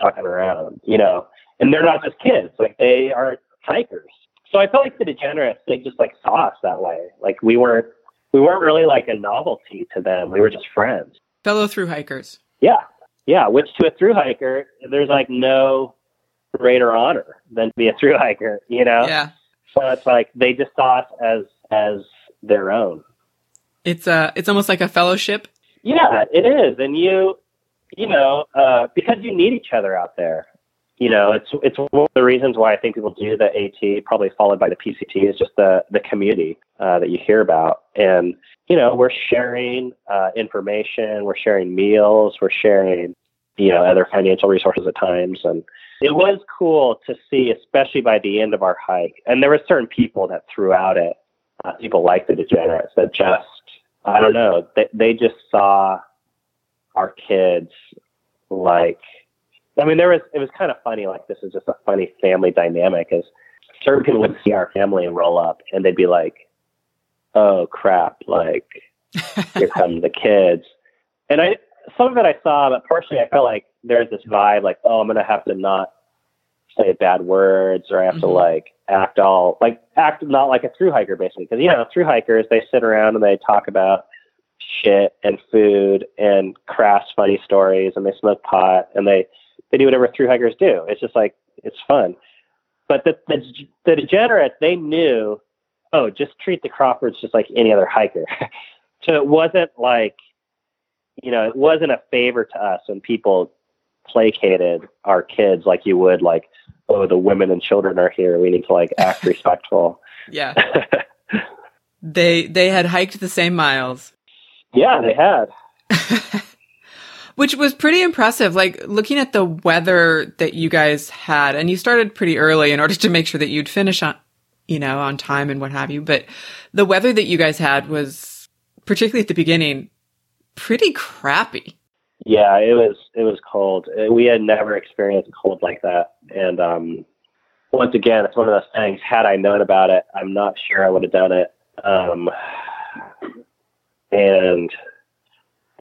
fucking around, you know. And they're not just kids; like they are hikers. So I felt like the degenerates they just like saw us that way. Like we weren't we weren't really like a novelty to them. We were just friends. Fellow through hikers. Yeah, yeah. Which to a through hiker, there's like no greater honor than to be a through hiker. You know. Yeah. So it's like they just saw us as as their own. It's uh it's almost like a fellowship. Yeah, it is, and you, you know, uh, because you need each other out there. You know, it's it's one of the reasons why I think people do the AT, probably followed by the PCT, is just the the community uh, that you hear about, and you know, we're sharing uh, information, we're sharing meals, we're sharing, you know, other financial resources at times, and it was cool to see, especially by the end of our hike, and there were certain people that throughout it, uh, people like the degenerates that just I don't know. They they just saw our kids like. I mean, there was it was kind of funny. Like this is just a funny family dynamic. Is certain people would see our family and roll up, and they'd be like, "Oh crap! Like [LAUGHS] here come the kids." And I some of it I saw, but partially I felt like there's this vibe like, "Oh, I'm gonna have to not say bad words, or I have to Mhm. like act all like act not like a through hiker basically because you know through hikers they sit around and they talk about shit and food and crass funny stories and they smoke pot and they they do whatever through hikers do. It's just like it's fun. But the the, the degenerates they knew oh just treat the crawfords just like any other hiker. [LAUGHS] So it wasn't like you know it wasn't a favor to us when people placated our kids like you would like oh the women and children are here. We need to like act [LAUGHS] respectful. Yeah. [LAUGHS] They they had hiked the same miles. yeah they had Which was pretty impressive. Like looking at the weather that you guys had, and you started pretty early in order to make sure that you'd finish on, you know, on time and what have you. But the weather that you guys had was, particularly at the beginning, pretty crappy. Yeah, it was it was cold. We had never experienced cold like that, and um, once again, it's one of those things. Had I known about it, I'm not sure I would have done it. Um, and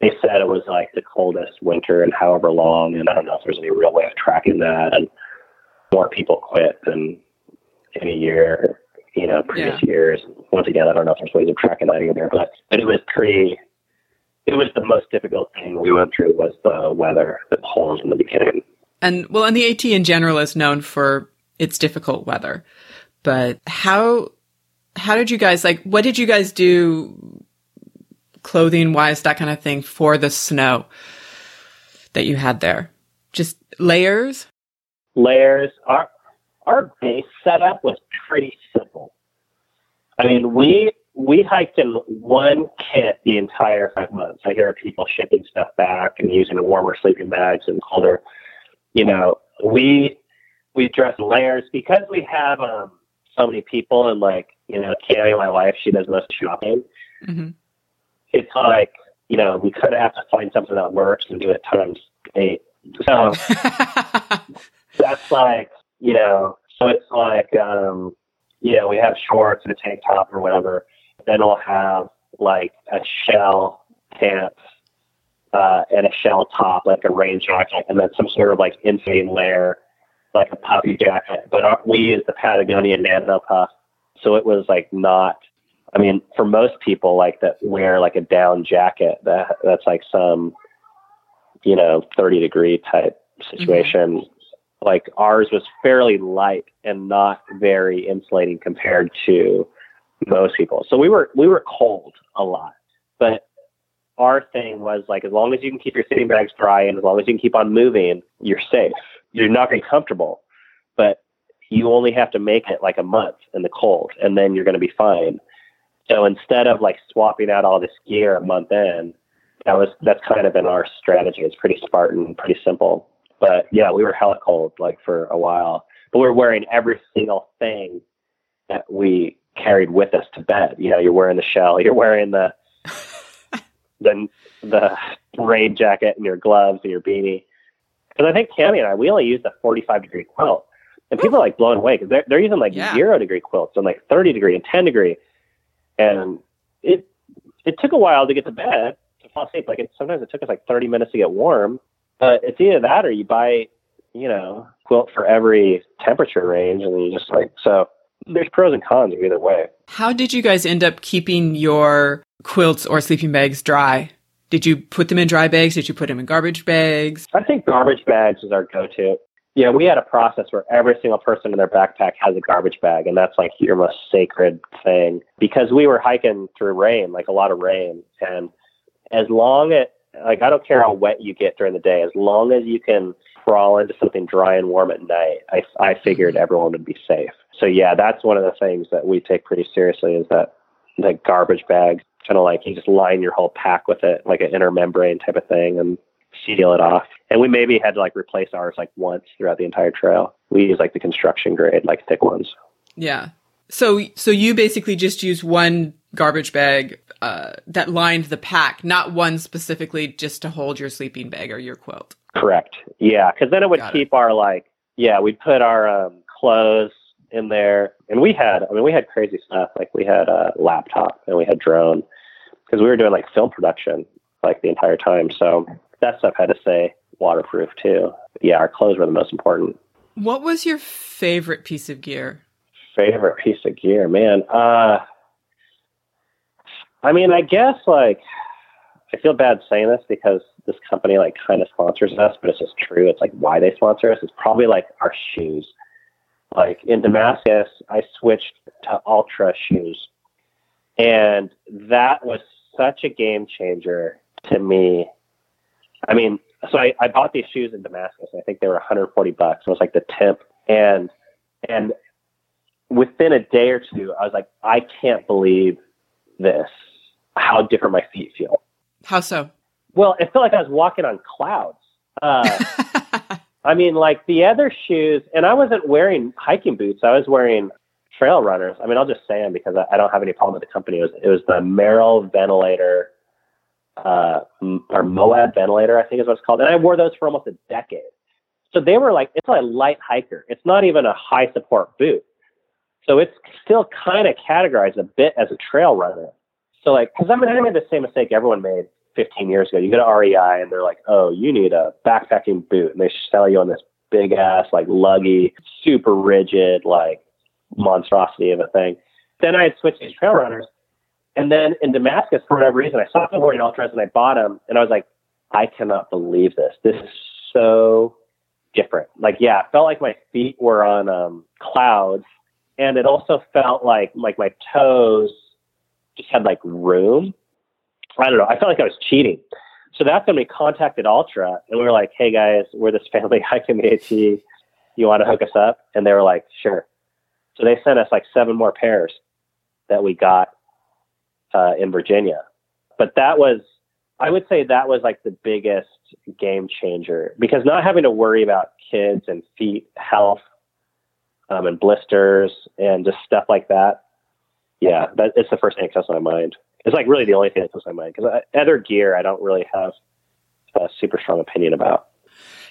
they said it was like the coldest winter in however long, and I don't know if there's any real way of tracking that. And more people quit than any year, you know, previous years. Once again, I don't know if there's ways of tracking that either, but but it was pretty it was the most difficult thing we went through was the weather, the cold in the beginning. And well, and the AT in general is known for its difficult weather. But how how did you guys like? What did you guys do, clothing wise, that kind of thing, for the snow that you had there? Just layers. layers. Our our base setup was pretty simple. I mean, we we hiked in one kit the entire five months. I hear people shipping stuff back and using warmer sleeping bags and colder. You know, we we dress layers because we have um, so many people and like you know, Cammy, my wife, she does most shopping. hmm It's like you know, we could have to find something that works and do it times eight. So [LAUGHS] that's like you know so it's like um you know we have shorts and a tank top or whatever then I'll have like a shell pants uh and a shell top like a rain jacket and then some sort of like insane layer like a puffy jacket but our, we use the patagonia nano puff so it was like not i mean for most people like that wear like a down jacket that that's like some you know 30 degree type situation mm-hmm. like ours was fairly light and not very insulating compared to most people. So we were we were cold a lot. But our thing was like as long as you can keep your sitting bags dry and as long as you can keep on moving, you're safe. You're not going to be comfortable, but you only have to make it like a month in the cold and then you're going to be fine. So instead of like swapping out all this gear a month in, that was that's kind of been our strategy. It's pretty Spartan, pretty simple. But yeah, we were hella cold like for a while. But we are wearing every single thing that we carried with us to bed. You know, you're wearing the shell, you're wearing the [LAUGHS] the the rain jacket and your gloves and your beanie. Because I think Cammy and I, we only used a 45 degree quilt, and people are like blown away because they're they're using like Yeah. zero degree quilts and like 30 degree and 10 degree, and it it took a while to get to bed to fall asleep. Like it, sometimes it took us like 30 minutes to get warm, but it's either that or you buy, you know, quilt for every temperature range, and you just like so. There's pros and cons of either way. How did you guys end up keeping your quilts or sleeping bags dry? Did you put them in dry bags? Did you put them in garbage bags? I think garbage bags is our go-to. Yeah, we had a process where every single person in their backpack has a garbage bag, and that's like your most sacred thing because we were hiking through rain, like a lot of rain, and as long as like I don't care how wet you get during the day, as long as you can crawl into something dry and warm at night, I I figured mm-hmm. everyone would be safe. So yeah, that's one of the things that we take pretty seriously is that the garbage bag, kind of like you just line your whole pack with it, like an inner membrane type of thing, and seal it off. And we maybe had to like replace ours like once throughout the entire trail. We use like the construction grade, like thick ones. Yeah. So so you basically just use one garbage bag uh, that lined the pack, not one specifically just to hold your sleeping bag or your quilt. Correct. Yeah, because then it would Got it. keep our like yeah, we'd put our um, clothes in there, and we had I mean we had crazy stuff like we had a laptop and we had drone because we were doing like film production like the entire time, so that stuff had to stay waterproof too. But yeah, our clothes were the most important. What was your favorite piece of gear? favorite piece of gear, man. Uh, I mean, I guess like I feel bad saying this because this company like kind of sponsors us, but it's just true. It's like why they sponsor us. It's probably like our shoes. Like in Damascus, I switched to Altra shoes, and that was such a game changer to me. I mean, so I, I bought these shoes in Damascus. I think they were 140 bucks. It was like the Timp, and and within a day or two, I was like, I can't believe this. How different my feet feel. How so? Well, it felt like I was walking on clouds. Uh, [LAUGHS] I mean, like the other shoes, and I wasn't wearing hiking boots. I was wearing trail runners. I mean, I'll just say them because I, I don't have any problem with the company. It was, it was the Merrell Ventilator, uh, or Moab Ventilator, I think is what it's called. And I wore those for almost a decade. So they were like, it's a light hiker. It's not even a high support boot. So it's still kind of categorized a bit as a trail runner. So like, because I mean, I made the same mistake everyone made 15 years ago. You go to REI and they're like, oh, you need a backpacking boot, and they sell you on this big ass, like luggy, super rigid, like monstrosity of a thing. Then I had switched to trail runners, and then in Damascus, for whatever reason, I saw some wearing Altras and I bought them, and I was like, I cannot believe this. This is so different. Like, yeah, it felt like my feet were on um, clouds, and it also felt like like my toes just had like room. I don't know. I felt like I was cheating. So that's when we contacted Altra and we were like, "Hey guys, we're this [LAUGHS] family hiking the AT. You want to hook us up?" And they were like, "Sure." So they sent us like seven more pairs that we got uh, in Virginia. But that was, I would say, that was like the biggest game changer because not having to worry about kids and feet health um, and blisters and just stuff like that. Yeah, that it's the first thing that comes to my mind. It's like really the only thing that comes to my mind because other gear I don't really have a super strong opinion about.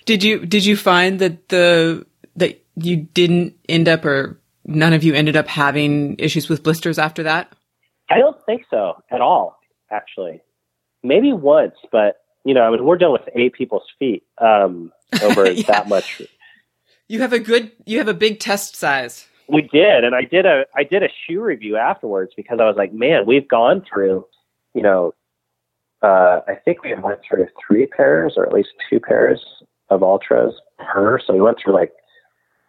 Did you did you find that the that you didn't end up or none of you ended up having issues with blisters after that? I don't think so at all, actually. Maybe once, but you know, I mean, we're dealing with eight people's feet um, [LAUGHS] over Yeah. that much. You have a good you have a big test size. We did, and I did a I did a shoe review afterwards because I was like, man, we've gone through, you know, uh, I think we went through three pairs or at least two pairs of Altras per. So we went through like,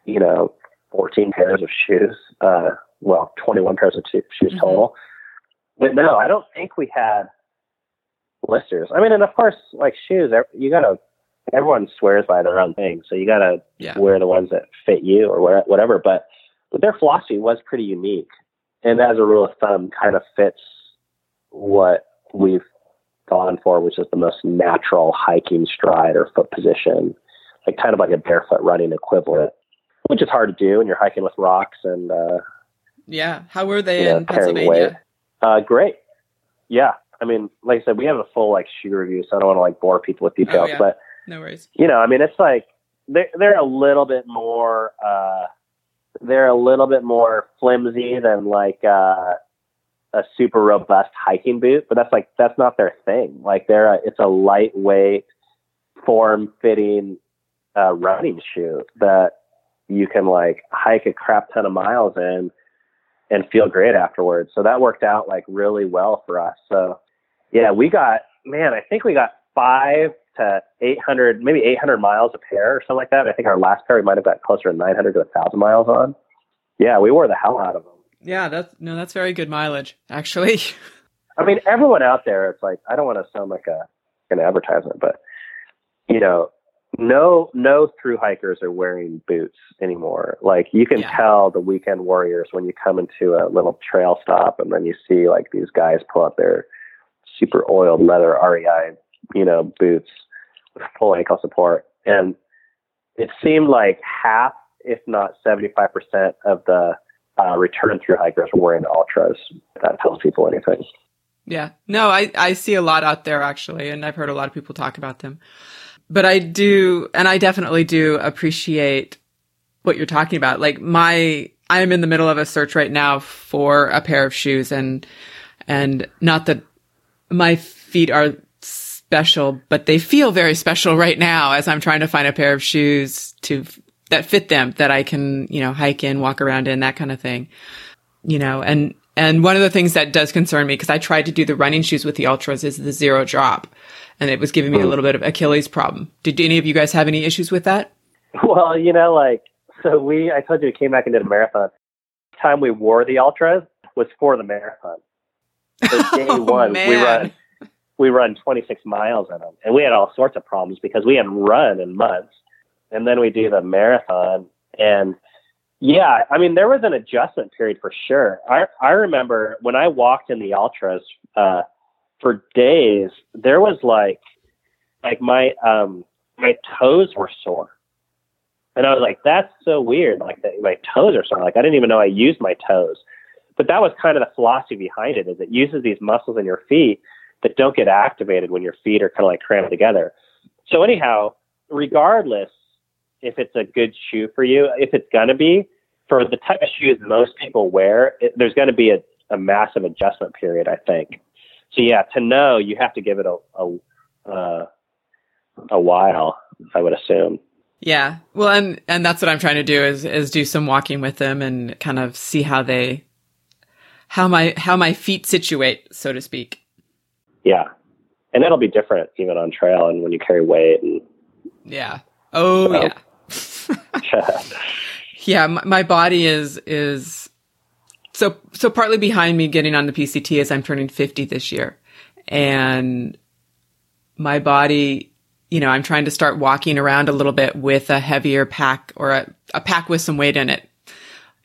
you know, 14 pairs of shoes. Uh, well, 21 pairs of two, shoes Mhm. total. But no, I don't think we had blisters. I mean, and of course, like shoes, you gotta. Everyone swears by their own thing, so you gotta Yeah. wear the ones that fit you or whatever. But but their philosophy was pretty unique, and as a rule of thumb, kind of fits what we've gone for, which is the most natural hiking stride or foot position, like kind of like a barefoot running equivalent, which is hard to do when you're hiking with rocks and uh, Yeah. How were they know, in. Pennsylvania? Uh, great, yeah. I mean, like I said, we have a full like shoe review, so I don't want to like bore people with details, Oh, yeah. but No worries. you know, I mean, it's like they're they're a little bit more uh, they're a little bit more flimsy than like uh, a super robust hiking boot, but that's like that's not their thing. Like they're a, it's a lightweight, form fitting uh, running shoe that you can like hike a crap ton of miles in and feel great afterwards. So that worked out like really well for us. So yeah, we got man, I think we got five to 800, maybe 800 miles a pair or something like that. I think our last pair we might have got closer to 900 to a 1,000 miles on. Yeah, we wore the hell out of them. Yeah, that's no, that's very good mileage, actually. [LAUGHS] I mean, everyone out there, it's like I don't want to sound like a an advertisement, but you know, no no through hikers are wearing boots anymore. Like you can Yeah. tell the weekend warriors when you come into a little trail stop and then you see like these guys pull out their super oiled leather REI, you know, boots with full ankle support. And it seemed like half, if not seventy five percent of the uh, return through hikers were wearing Altras. If that tells people anything. Yeah. No, I, I see a lot out there actually, and I've heard a lot of people talk about them. But I do, and I definitely do appreciate what you're talking about. Like my, I'm in the middle of a search right now for a pair of shoes and, and not that my feet are special, but they feel very special right now as I'm trying to find a pair of shoes to, that fit them, that I can, you know, hike in, walk around in, that kind of thing you know, and, and one of the things that does concern me, because I tried to do the running shoes with the Altras is the zero drop and it was giving me a little bit of Achilles problem. Did any of you guys have any issues with that? Well, you know, like so we I told you we came back and did a marathon. The time we wore the Altras was for the marathon. So [LAUGHS] day Oh, one we run we run 26 miles in them, and we had all sorts of problems because we hadn't run in months. And then we do the marathon, and yeah, I mean there was an adjustment period for sure. I I remember when I walked in the Altras uh, for days, there was like like my um my toes were sore. And I was like, that's so weird. Like that, my toes are sore. Like I didn't even know I used my toes. But that was kind of the philosophy behind it is it uses these muscles in your feet that don't get activated when your feet are kind of like crammed together. So anyhow, regardless if it's a good shoe for you, if it's going to be for the type of shoes most people wear, it, there's going to be a, a massive adjustment period, I think. So yeah, to know you have to give it a, a, uh, a while, I would assume. Yeah. Well, and, and that's what I'm trying to do is, is do some walking with them and kind of see how they, how my, how my feet situate, so to speak. Yeah. And that'll be different even on trail and when you carry weight and Yeah. Oh, yeah. [LAUGHS] [LAUGHS] Yeah, my, my body is is so so partly behind me getting on the PCT is I'm turning 50 this year. And my body, you know, I'm trying to start walking around a little bit with a heavier pack or a, a pack with some weight in it.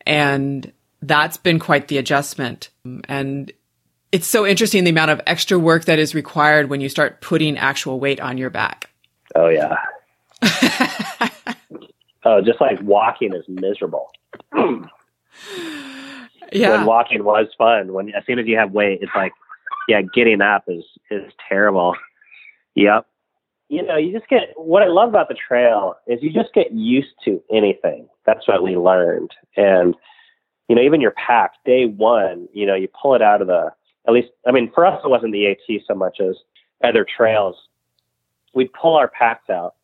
And that's been quite the adjustment. And it's so interesting the amount of extra work that is required when you start putting actual weight on your back. Oh yeah. [LAUGHS] oh, just like walking is miserable. [CLEARS THROAT] Yeah. When walking was fun. When as soon as you have weight, it's like, yeah, getting up is is terrible. Yep. You know, you just get what I love about the trail is you just get used to anything. That's what we learned. And you know, even your pack, day one, you know, you pull it out of the at least I mean, for us it wasn't the AT so much as other trails. We'd pull our packs out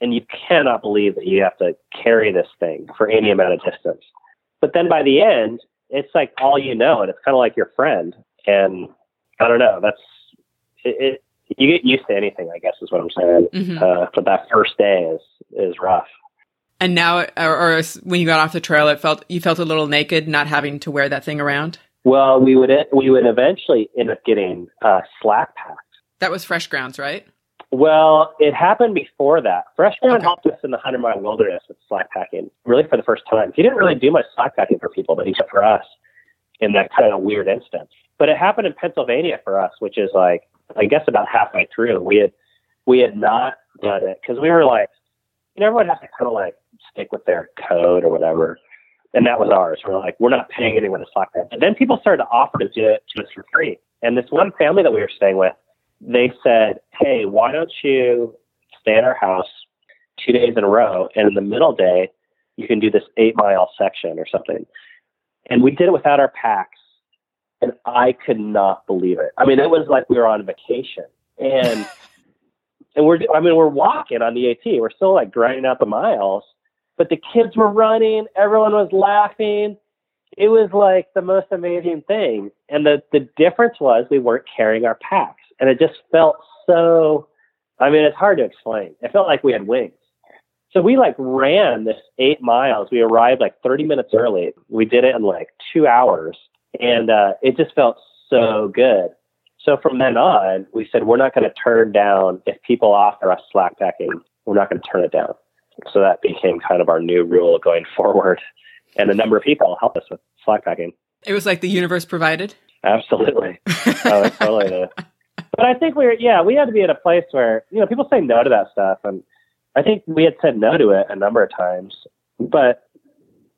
and you cannot believe that you have to carry this thing for any amount of distance. But then by the end, it's like all you know, and it's kind of like your friend. And I don't know, that's it, it you get used to anything, I guess, is what I'm saying. Mhm. Uh, but that first day is is rough. And now, or, or when you got off the trail, it felt you felt a little naked, not having to wear that thing around. Well, we would we would eventually end up getting uh, slack packs. That was Fresh Ground's, right? Well, it happened before that. Fresh Ground Okay. helped us in the 100 mile wilderness with slack packing, really for the first time. He didn't really do much slack packing for people, but except for us in that kind of weird instance. But it happened in Pennsylvania for us, which is like, I guess about halfway through. We had, we had not done it because we were like, you know, everyone has to kind of like stick with their code or whatever. And that was ours. We're like, we're not paying anyone to slack pack. And then people started to offer to do it to us for free. And this one family that we were staying with, they said, hey, why don't you stay at our house two days in a row, and in the middle day, you can do this eight mile section or something. And we did it without our packs, and I could not believe it. I mean, it was like we were on vacation, and [LAUGHS] and we're I mean we're walking on the AT, we're still like grinding out the miles, but the kids were running, everyone was laughing. It was like the most amazing thing, and the the difference was we weren't carrying our packs, and it just felt so I mean, it's hard to explain. It felt like we had wings. So we like ran this eight miles. We arrived like 30 minutes early. We did it in like two hours and uh, it just felt so good. So from then on, we said, we're not going to turn down if people offer us slack packing, we're not going to turn it down. So that became kind of our new rule going [LAUGHS] forward. And a number of people helped us with slack packing. It was like the universe provided. Absolutely. oh, totally. But I think we were, yeah, we had to be at a place where, you know, people say no to that stuff. And I think we had said no to it a number of times. But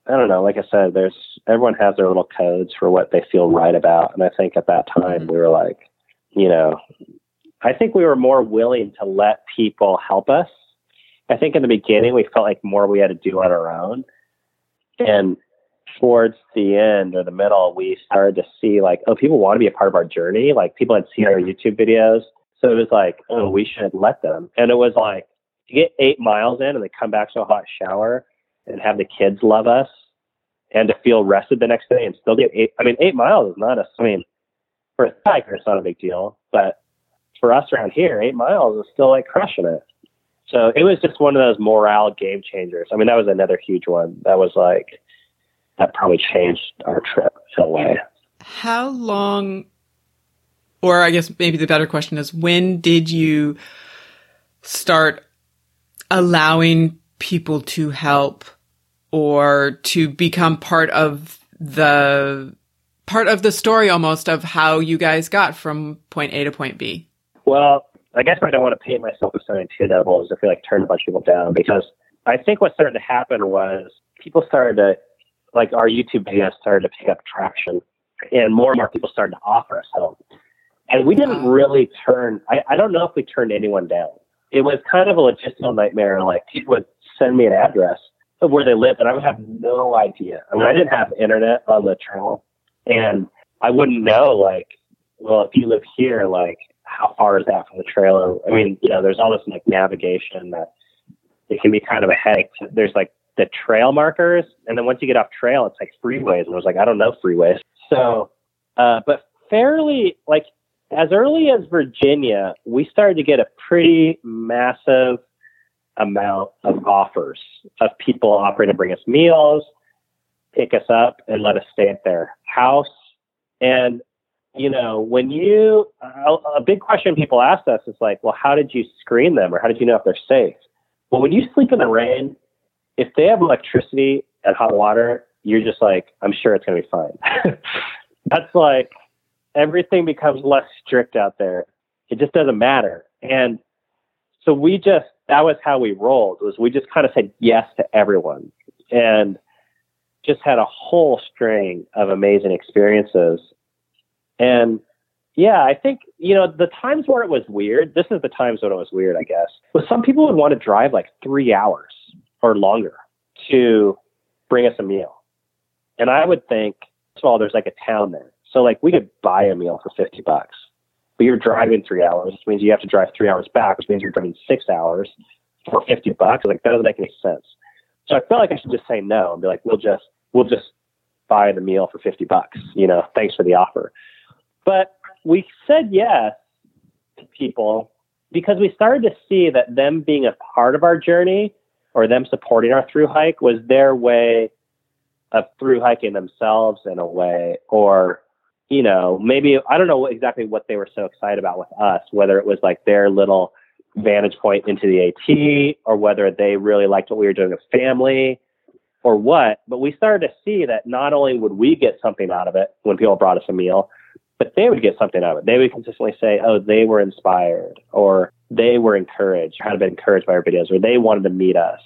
I don't know, like I said, there's, everyone has their little codes for what they feel right about. And I think at that time mm-hmm. we were like, you know, I think we were more willing to let people help us. I think in the beginning we felt like more we had to do on our own. And towards the end or the middle, we started to see like, oh, people want to be a part of our journey. Like people had seen our YouTube videos. So it was like, oh, we should let them. And it was like, to get eight miles in and then come back to a hot shower and have the kids love us and to feel rested the next day and still get eight. I mean, eight miles is not a, I mean, for a hiker, it's not a big deal. But for us around here, eight miles is still like crushing it. So it was just one of those morale game changers. I mean, that was another huge one. That was like, that probably changed our trip in a way. How long, or I guess maybe the better question is, when did you start allowing people to help or to become part of the part of the story almost of how you guys got from point A to point B? Well, I guess I don't want to paint myself as something too double is I feel like turn a bunch of people down because I think what started to happen was people started to like our YouTube videos started to pick up traction and more and more people started to offer us help. And we didn't really turn I, I don't know if we turned anyone down. It was kind of a logistical nightmare. Like people would send me an address of where they lived and I would have no idea. I mean I didn't have internet on the trail and I wouldn't know like, well if you live here, like how far is that from the trailer? I mean, you know, there's all this like navigation that it can be kind of a headache. There's like the trail markers, and then once you get off trail, it's like freeways. And I was like, I don't know freeways. So, uh, but fairly like as early as Virginia, we started to get a pretty massive amount of offers of people offering to bring us meals, pick us up, and let us stay at their house. And you know, when you, a, a big question people ask us is like, well, how did you screen them or how did you know if they're safe? Well, when you sleep in the rain, if they have electricity and hot water, you're just like, I'm sure it's going to be fine. [LAUGHS] That's like everything becomes less strict out there. It just doesn't matter. And so we just, that was how we rolled was we just kind of said yes to everyone and just had a whole string of amazing experiences and yeah, I think, you know, the times where it was weird, this is the times when it was weird, I guess, was some people would want to drive like three hours or longer to bring us a meal. And I would think, first of all, there's like a town there. So like we could buy a meal for 50 bucks, but you're driving three hours, which means you have to drive three hours back, which means you're driving six hours for 50 bucks. Like that doesn't make any sense. So I felt like I should just say no and be like, we'll just, we'll just buy the meal for 50 bucks, you know, thanks for the offer. But we said yes to people because we started to see that them being a part of our journey or them supporting our through hike was their way of through hiking themselves in a way or you know maybe i don't know exactly what they were so excited about with us whether it was like their little vantage point into the AT or whether they really liked what we were doing as family or what. But we started to see that not only would we get something out of it when people brought us a meal but they would get something out of it. They would consistently say, oh, they were inspired or they were encouraged, had been encouraged by our videos, or they wanted to meet us.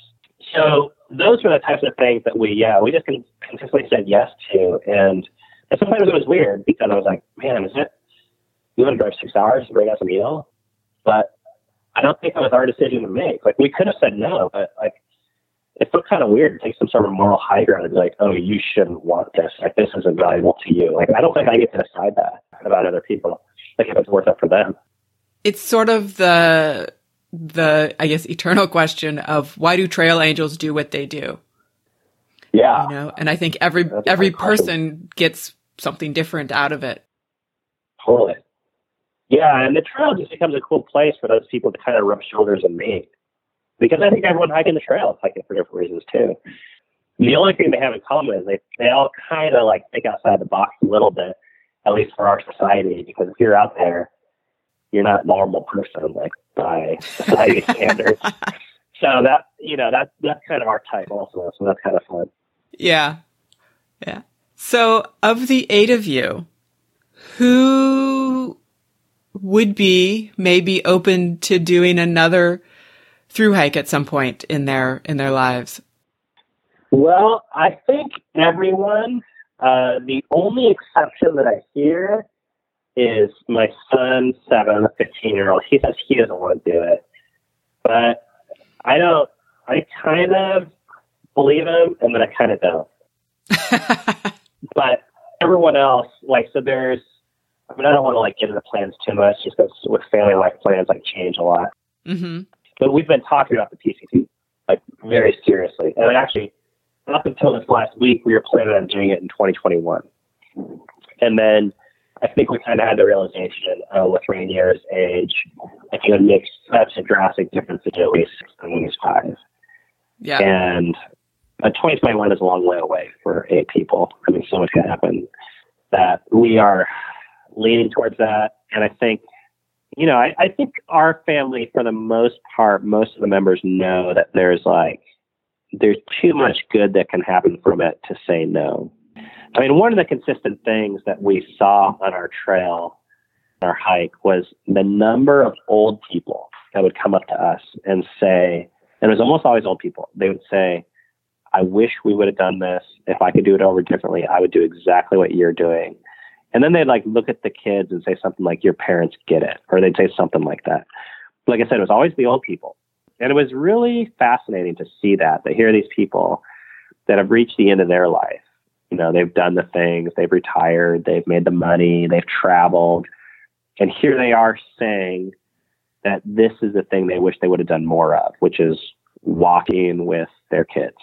So those were the types of things that we, yeah, we just consistently said yes to. And, and sometimes it was weird because I was like, man, is it, you want to drive six hours to bring us a meal? But I don't think it was our decision to make. Like we could have said no, but like it felt kind of weird to take some sort of moral high ground and be like, oh, you shouldn't want this. Like, this isn't valuable to you. Like, I don't think I get to decide that about other people. Like, if it's worth it for them. It's sort of the, the, I guess, eternal question of why do trail angels do what they do? Yeah. You know, and I think every, That's every person gets something different out of it. Totally. Yeah. And the trail just becomes a cool place for those people to kind of rub shoulders and meet because I think everyone hiking the trail is hiking for different reasons too. The only thing they have in common is they they all kind of like think outside the box a little bit, at least for our society. Because if you're out there, you're not a normal person like by society [LAUGHS] standards. So that you know that that's kind of our type also. So that's kind of fun. Yeah, yeah. So of the eight of you, who would be maybe open to doing another through hike at some point in their in their lives? Well, I think everyone. Uh, the only exception that I hear is my son, seven, 15 year old. He says he doesn't want to do it, but I don't. I kind of believe him, and then I kind of don't. [LAUGHS] but everyone else, like, so there's. I mean, I don't want to like get into plans too much, just because with family life plans like change a lot. Mm-hmm. We've been talking about the PCT like very seriously. And actually, up until this last week, we were planning on doing it in 2021. And then I think we kind of had the realization uh, with Rainier's age, I think it makes such a drastic difference to do at least when he's five. Yeah. And uh, 2021 is a long way away for eight people. I mean, so much can happen that we are leaning towards that. And I think you know, I, I think our family, for the most part, most of the members know that there's like, there's too much good that can happen from it to say no. I mean, one of the consistent things that we saw on our trail, our hike, was the number of old people that would come up to us and say, and it was almost always old people, they would say, I wish we would have done this. If I could do it over differently, I would do exactly what you're doing. And then they'd like look at the kids and say something like, Your parents get it, or they'd say something like that. Like I said, it was always the old people. And it was really fascinating to see that, that here are these people that have reached the end of their life. You know, they've done the things, they've retired, they've made the money, they've traveled. And here they are saying that this is the thing they wish they would have done more of, which is walking with their kids.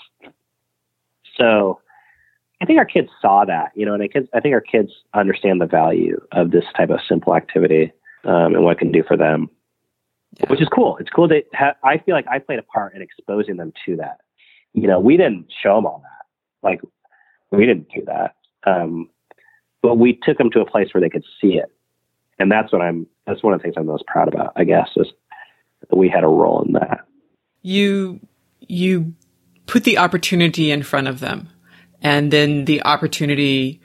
So I think our kids saw that, you know, and I, kids, I think our kids understand the value of this type of simple activity um, and what it can do for them. Yeah. which is cool. It's cool that ha- I feel like I played a part in exposing them to that. You know, we didn't show them all that. Like, we didn't do that. Um, but we took them to a place where they could see it. And that's what I'm, that's one of the things I'm most proud about, I guess, is that we had a role in that. you you put the opportunity in front of them and then the opportunity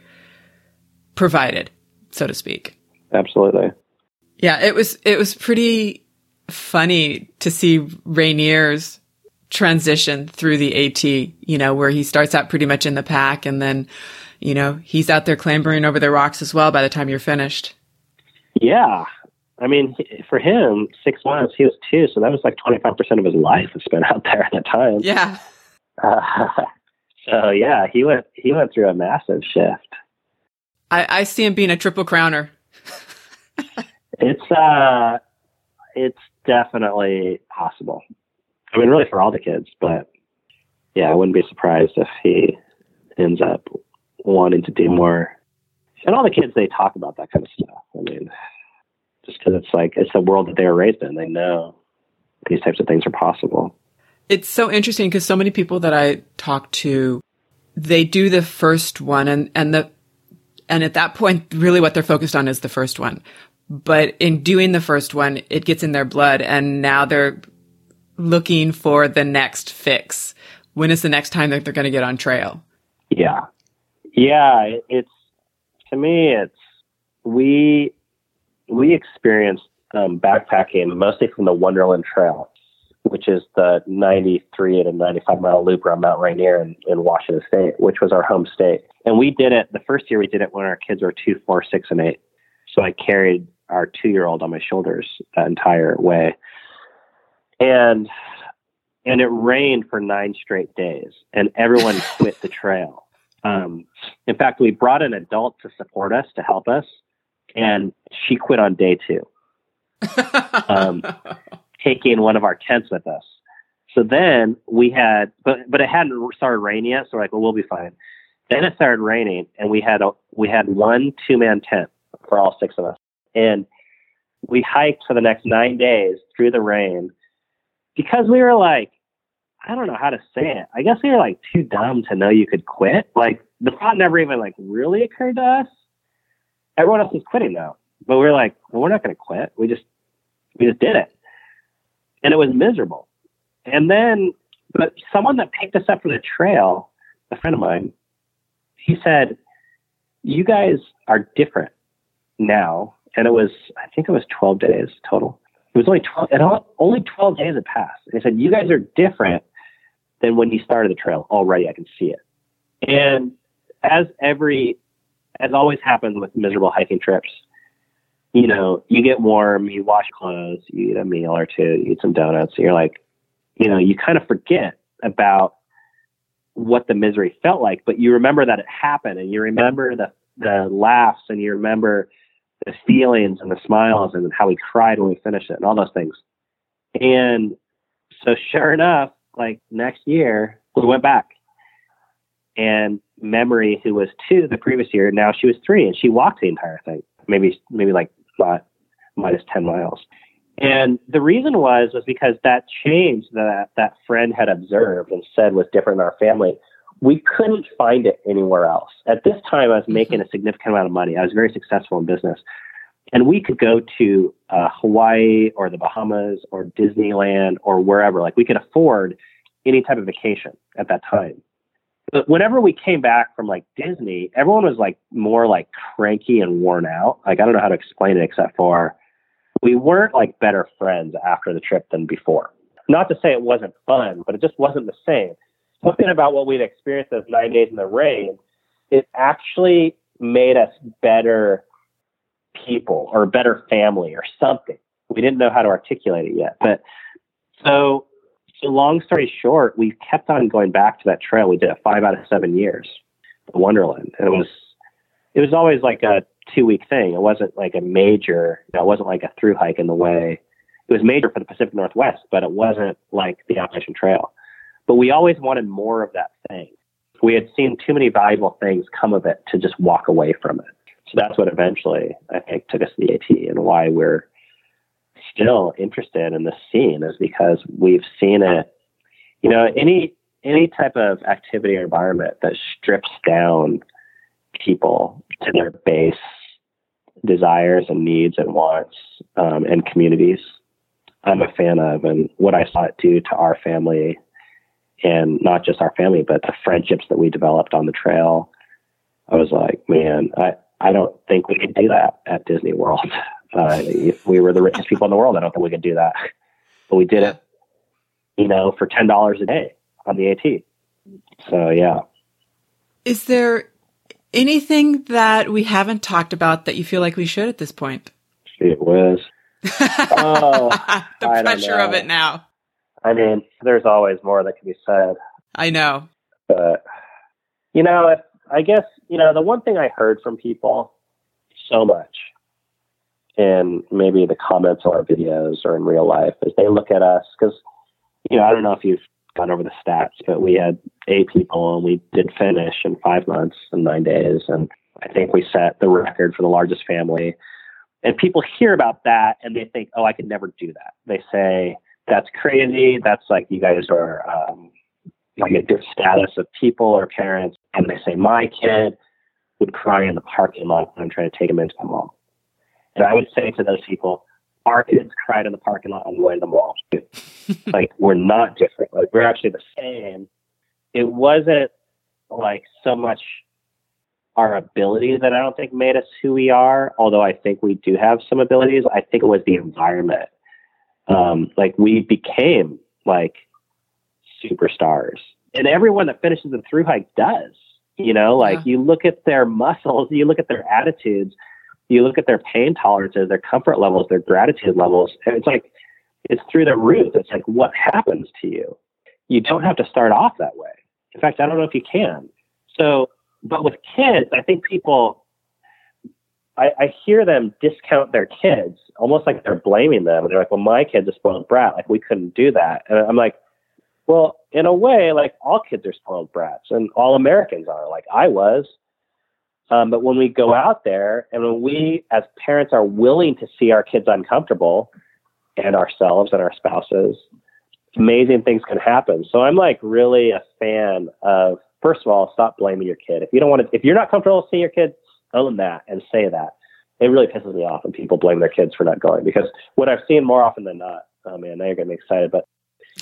provided so to speak Absolutely. yeah it was it was pretty funny to see rainier's transition through the AT you know where he starts out pretty much in the pack and then you know he's out there clambering over the rocks as well by the time you're finished Yeah. I mean, for him, six months, he was two. So that was like 25% of his life was spent out there at that time. yeah Uh, [LAUGHS] so yeah, he went, he went through a massive shift. i i see him being a triple crowner It's uh, it's definitely possible. I mean, really for all the kids, but yeah, I wouldn't be surprised if he ends up wanting to do more. And all the kids, they talk about that kind of stuff. I mean, just because it's like it's the world that they were raised in, they know these types of things are possible. It's so interesting because so many people that I talk to, they do the first one and, and the, and at that point, really what they're focused on is the first one. But in doing the first one, it gets in their blood and now they're looking for the next fix. When is the next time that they're going to get on trail? Yeah. Yeah. It's, to me, it's, we, we experienced um, backpacking mostly from the Wonderland Trail, which is the 93 to 95 mile loop around Mount Rainier in, in Washington State, which was our home state. And we did it, the first year we did it when our kids were two, four, six, and eight. So I carried our two year old on my shoulders that entire way. And, and it rained for nine straight days, and everyone [LAUGHS] quit the trail. Um, in fact, we brought an adult to support us to help us, and she quit on day two, [LAUGHS] Um, taking one of our tents with us. So then we had, but but it hadn't started raining yet, so we're like, well, we'll be fine. Then it started raining, and we had a we had one two man tent for all six of us, and we hiked for the next nine days through the rain because we were like, I don't know how to say it. I guess we were like too dumb to know you could quit. Like the thought never even like really occurred to us. Everyone else was quitting though, but we are like, well, we're not going to quit. We just we just did it, and it was miserable. And then, but someone that picked us up for the trail, a friend of mine, he said, "You guys are different now." And it was, I think it was 12 days total. It was only 12, and only 12 days had passed. And he said, "You guys are different than when you started the trail. Already, I can see it." And as every, as always happens with miserable hiking trips, you know, you get warm, you wash clothes, you eat a meal or two, you eat some donuts, and you're like, you know, you kind of forget about what the misery felt like, but you remember that it happened and you remember the, the laughs and you remember the feelings and the smiles and how we cried when we finished it and all those things. And so sure enough, like next year, we went back and Memory, who was two the previous year, now she was three and she walked the entire thing, maybe, maybe like uh, minus 10 miles. And the reason was was because that change that that friend had observed and said was different in our family. We couldn't find it anywhere else. At this time, I was making a significant amount of money. I was very successful in business, and we could go to uh, Hawaii or the Bahamas or Disneyland or wherever. Like we could afford any type of vacation at that time. But whenever we came back from like Disney, everyone was like more like cranky and worn out. Like I don't know how to explain it except for we weren't like better friends after the trip than before. Not to say it wasn't fun, but it just wasn't the same. Something about what we'd experienced those nine days in the rain, it actually made us better people or better family or something. We didn't know how to articulate it yet. But so, so long story short, we kept on going back to that trail. We did it five out of seven years, the Wonderland. And it was it was always like a two week thing. It wasn't like a major, you know, it wasn't like a through hike in the way. It was major for the Pacific Northwest, but it wasn't like the Appalachian Trail. But we always wanted more of that thing. We had seen too many valuable things come of it to just walk away from it. So that's what eventually I think took us to the AT and why we're still interested in the scene is because we've seen it. You know, any any type of activity or environment that strips down people to their base desires and needs and wants um, and communities, I'm a fan of. And what I saw it do to our family, and not just our family, but the friendships that we developed on the trail, I was like, man, I, I don't think we could do that at Disney World. [LAUGHS] Uh, if we were the richest people in the world, I don't think we could do that. But we did it, you know, for ten dollars a day on the AT. So yeah. Is there anything that we haven't talked about that you feel like we should at this point? It was. [LAUGHS] Oh, the I pressure of it now. I mean, there's always more that can be said, I know. but you know, I guess you know the one thing I heard from people so much, in maybe the comments on our videos or in real life, is they look at us because you know I don't know if you've gone over the stats, but we had eight people and we did finish in five months and nine days, and I think we set the record for the largest family. And people hear about that and they think, oh, I could never do that. They say, that's crazy. That's like you guys are um, like a different status of people or parents. And they say, my kid would cry in the parking lot when I'm trying to take him into the mall. And I would say to those people, our kids cried in the parking lot on the way to the mall. [LAUGHS] like we're not different. Like we're actually the same. It wasn't like so much our abilities that I don't think made us who we are, although I think we do have some abilities. I think it was the environment. Um, like we became like superstars. And everyone that finishes the through hike does. You know, like Yeah. you look at their muscles, you look at their attitudes, you look at their pain tolerances, their comfort levels, their gratitude levels. And it's like it's through the roof. It's like what happens to you. You don't have to start off that way. In fact, I don't know if you can. So, but with kids, I think people, I, I hear them discount their kids almost like they're blaming them. They're like, well, my kid's a spoiled brat. Like, we couldn't do that. And I'm like, well, in a way, like all kids are spoiled brats and all Americans are. Like I was. Um, but when we go out there and when we as parents are willing to see our kids uncomfortable and ourselves and our spouses, amazing things can happen. So I'm like really a fan of first of all, stop blaming your kid. If you don't want to, if you're not comfortable seeing your kids, own that and say that. It really pisses me off when people blame their kids for not going because what I've seen more often than not, oh man, now you're getting me excited, but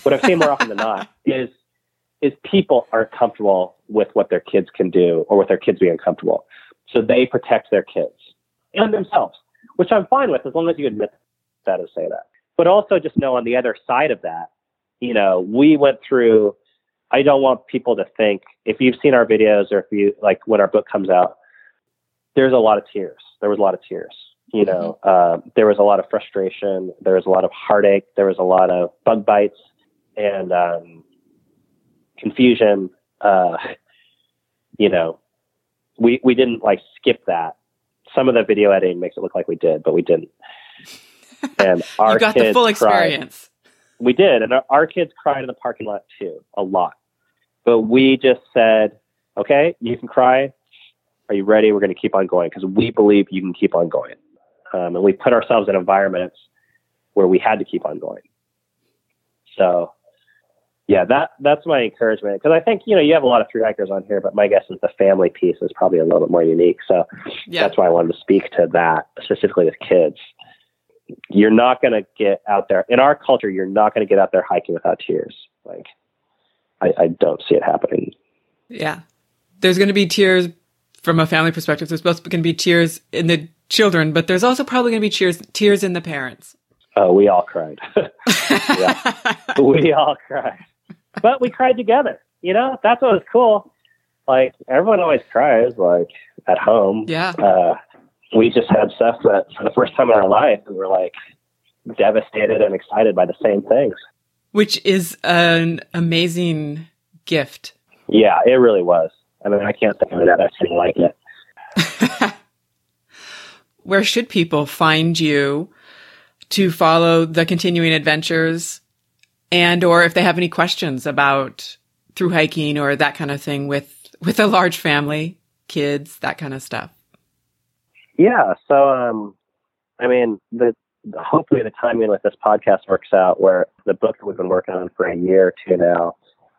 what I've seen more often than not is is people aren't comfortable with what their kids can do or with their kids being uncomfortable. So they protect their kids and themselves, which I'm fine with as long as you admit that and say that. But also just know on the other side of that, you know, we went through I don't want people to think if you've seen our videos or if you like when our book comes out, there's a lot of tears. There was a lot of tears. You know, uh, there was a lot of frustration. There was a lot of heartache. There was a lot of bug bites and um, confusion. Uh, you know, we we didn't like skip that. Some of the video editing makes it look like we did, but we didn't. [LAUGHS] And our you got kids the full cried. experience. We did, and our, our kids cried in the parking lot too, a lot. But we just said, "Okay, you can cry. Are you ready? We're going to keep on going because we believe you can keep on going." Um, and we put ourselves in environments where we had to keep on going. So, yeah, that that's my encouragement because I think you know you have a lot of through hikers on here, but my guess is the family piece is probably a little bit more unique. So Yeah. that's why I wanted to speak to that specifically with kids. You're not going to get out there in our culture. You're not going to get out there hiking without tears. Like, I, I don't see it happening. Yeah. There's going to be tears from a family perspective. There's supposed to going to be tears in the children, but there's also probably going to be tears tears in the parents. Oh, we all cried. [LAUGHS] [LAUGHS] we all cried, but we cried together. You know, that's what was cool. Like everyone always cries, like at home. Yeah. Uh, we just had stuff that for the first time in our life, we were like devastated and excited by the same things. Which is an amazing gift. Yeah, it really was. I mean, I can't think of anything like it. [LAUGHS] Where should people find you to follow the continuing adventures and or if they have any questions about through hiking or that kind of thing with with a large family, kids, that kind of stuff. Yeah. So, um, I mean, the hopefully the timing with this podcast works out where the book that we've been working on for a year or two now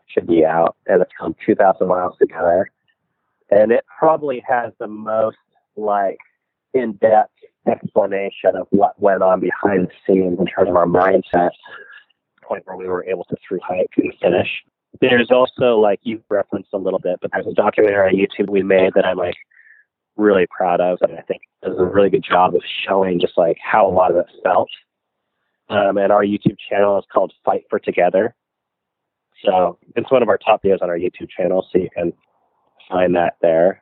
should be out and it's called 2000 miles together and it probably has the most like in-depth explanation of what went on behind the scenes in terms of our mindset point where we were able to through hike and finish. There's also like you referenced a little bit but there's a documentary on youtube we made that i'm like really proud of and i think does a really good job of showing just like how a lot of it felt. Um, and our youtube channel is called fight for together. So it's one of our top videos on our youtube channel so you can find that there.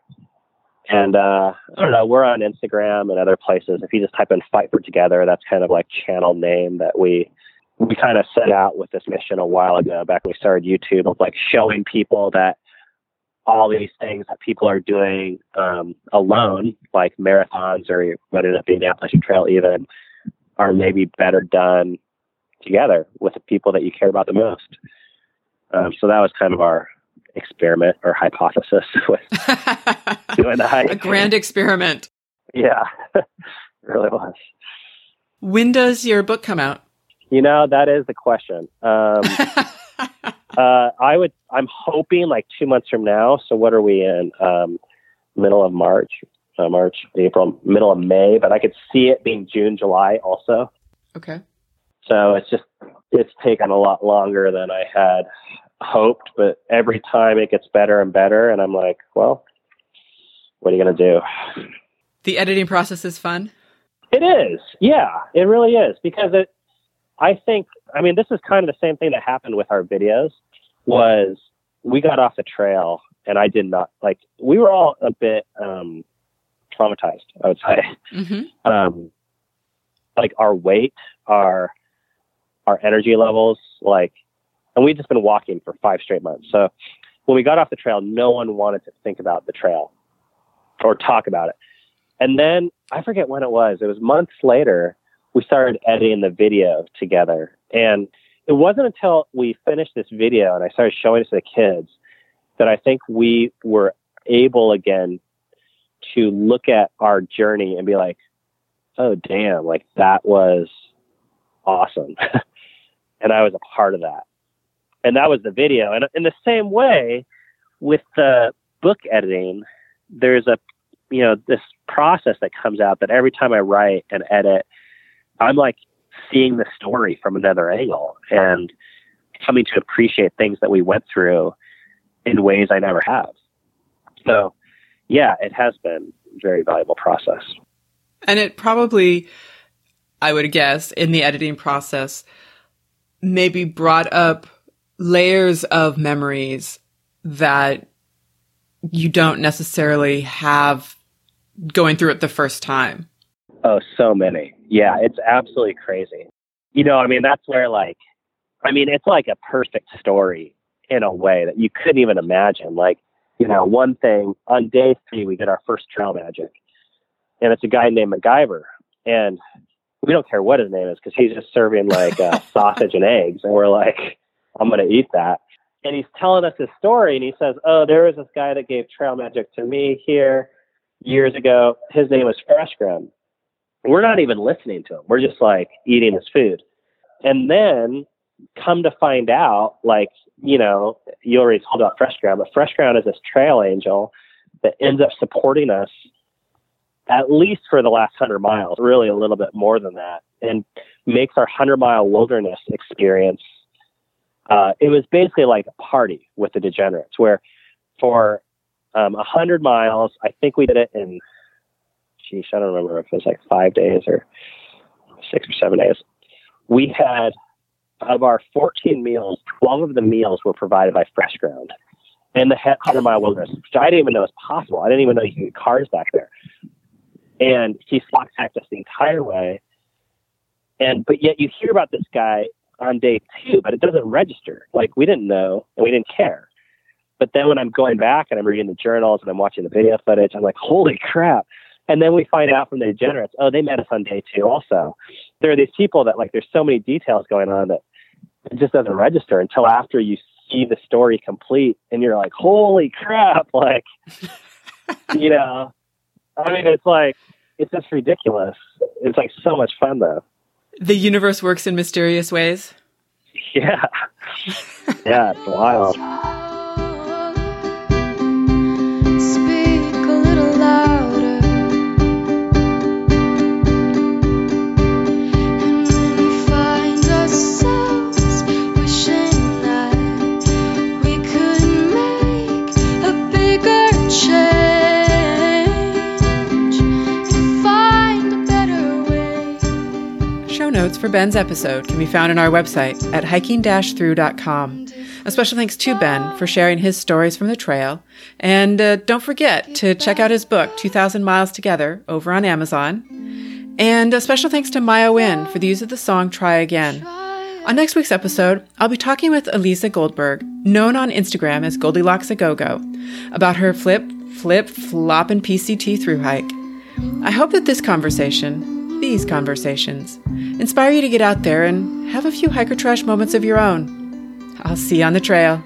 And uh, I don't know, we're on Instagram and other places. If you just type in Fight for Together, that's kind of like channel name that we we kind of set out with this mission a while ago, back when we started YouTube, of like showing people that all these things that people are doing um, alone, like marathons or what ended up being the Appalachian Trail, even, are maybe better done together with the people that you care about the most. Um, so that was kind of our experiment or hypothesis [LAUGHS] with [LAUGHS] doing the hike. a grand experiment. Yeah, [LAUGHS] it really was. When does your book come out? You know, that is the question. Um, [LAUGHS] uh, I would, I'm hoping like two months from now. So what are we in? Um, middle of March, uh, March, April, middle of May, but I could see it being June, July also. okay. So it's just, it's taken a lot longer than I had hoped, but every time it gets better and better. And I'm like, well, what are you going to do? The editing process is fun. It is. Yeah, it really is because it I think I mean this is kind of the same thing that happened with our videos was we got off the trail and I did not like we were all a bit um traumatized, I would say. hmm [LAUGHS] Um like our weight, our our energy levels, like and we'd just been walking for five straight months. So when we got off the trail, no one wanted to think about the trail or talk about it. And then I forget when it was. It was months later. We started editing the video together, and it wasn't until we finished this video and I started showing it to the kids that I think we were able again to look at our journey and be like, "Oh, damn! Like that was awesome," [LAUGHS] and I was a part of that. And that was the video. And in the same way, with the book editing, there's a you know this process that comes out that every time I write and edit, I'm like seeing the story from another angle and coming to appreciate things that we went through in ways I never have. So, yeah, it has been a very valuable process. And it probably, I would guess, in the editing process, maybe brought up layers of memories that you don't necessarily have going through it the first time. Oh, so many. Yeah, it's absolutely crazy. You know, I mean, that's where like, I mean, it's like a perfect story in a way that you couldn't even imagine. Like, you know, one thing on day three, we did our first trail magic, and it's a guy named MacGyver, and we don't care what his name is because he's just serving like uh, [LAUGHS] sausage and eggs, and we're like, I'm gonna eat that. And he's telling us his story, and he says, "Oh, there was this guy that gave trail magic to me here years ago. His name was Fresh Ground." We're not even listening to him. We're just like eating his food. And then come to find out, like, you know, you already told about Fresh Ground, but Fresh Ground is this trail angel that ends up supporting us at least for the last hundred miles, really a little bit more than that, and makes our hundred mile wilderness experience. Uh, it was basically like a party with the degenerates, where for um, a hundred miles, I think we did it in, geez, I don't remember if it was like five days or six or seven days. We had of our 14 meals, 12 of the meals were provided by Fresh Ground in the 100 mile wilderness, which I didn't even know was possible. I didn't even know you could get cars back there. And he slack packed us the entire way. And, but yet you hear about this guy on day two, but it doesn't register. Like we didn't know and we didn't care. But then when I'm going back and I'm reading the journals and I'm watching the video footage, I'm like, holy crap. And then we find out from the degenerates, oh, they met us on day two also. There are these people that like there's so many details going on that it just doesn't register until after you see the story complete and you're like, holy crap, [LAUGHS] like you know. I mean it's like it's just ridiculous. It's like so much fun though. The universe works in mysterious ways. [LAUGHS] Yeah. yeah, it's wild. Notes for Ben's episode can be found on our website at hiking-through.com. A special thanks to Ben for sharing his stories from the trail. And uh, don't forget to check out his book, 2,000 Miles Together, over on Amazon. And a special thanks to Maya Wynn for the use of the song Try Again. On next week's episode, I'll be talking with Elisa Goldberg, known on Instagram as Goldilocks a Go Go, about her flip, flip, flop, and PCT through hike. I hope that this conversation, these conversations, inspire you to get out there and have a few hiker trash moments of your own. I'll see you on the trail.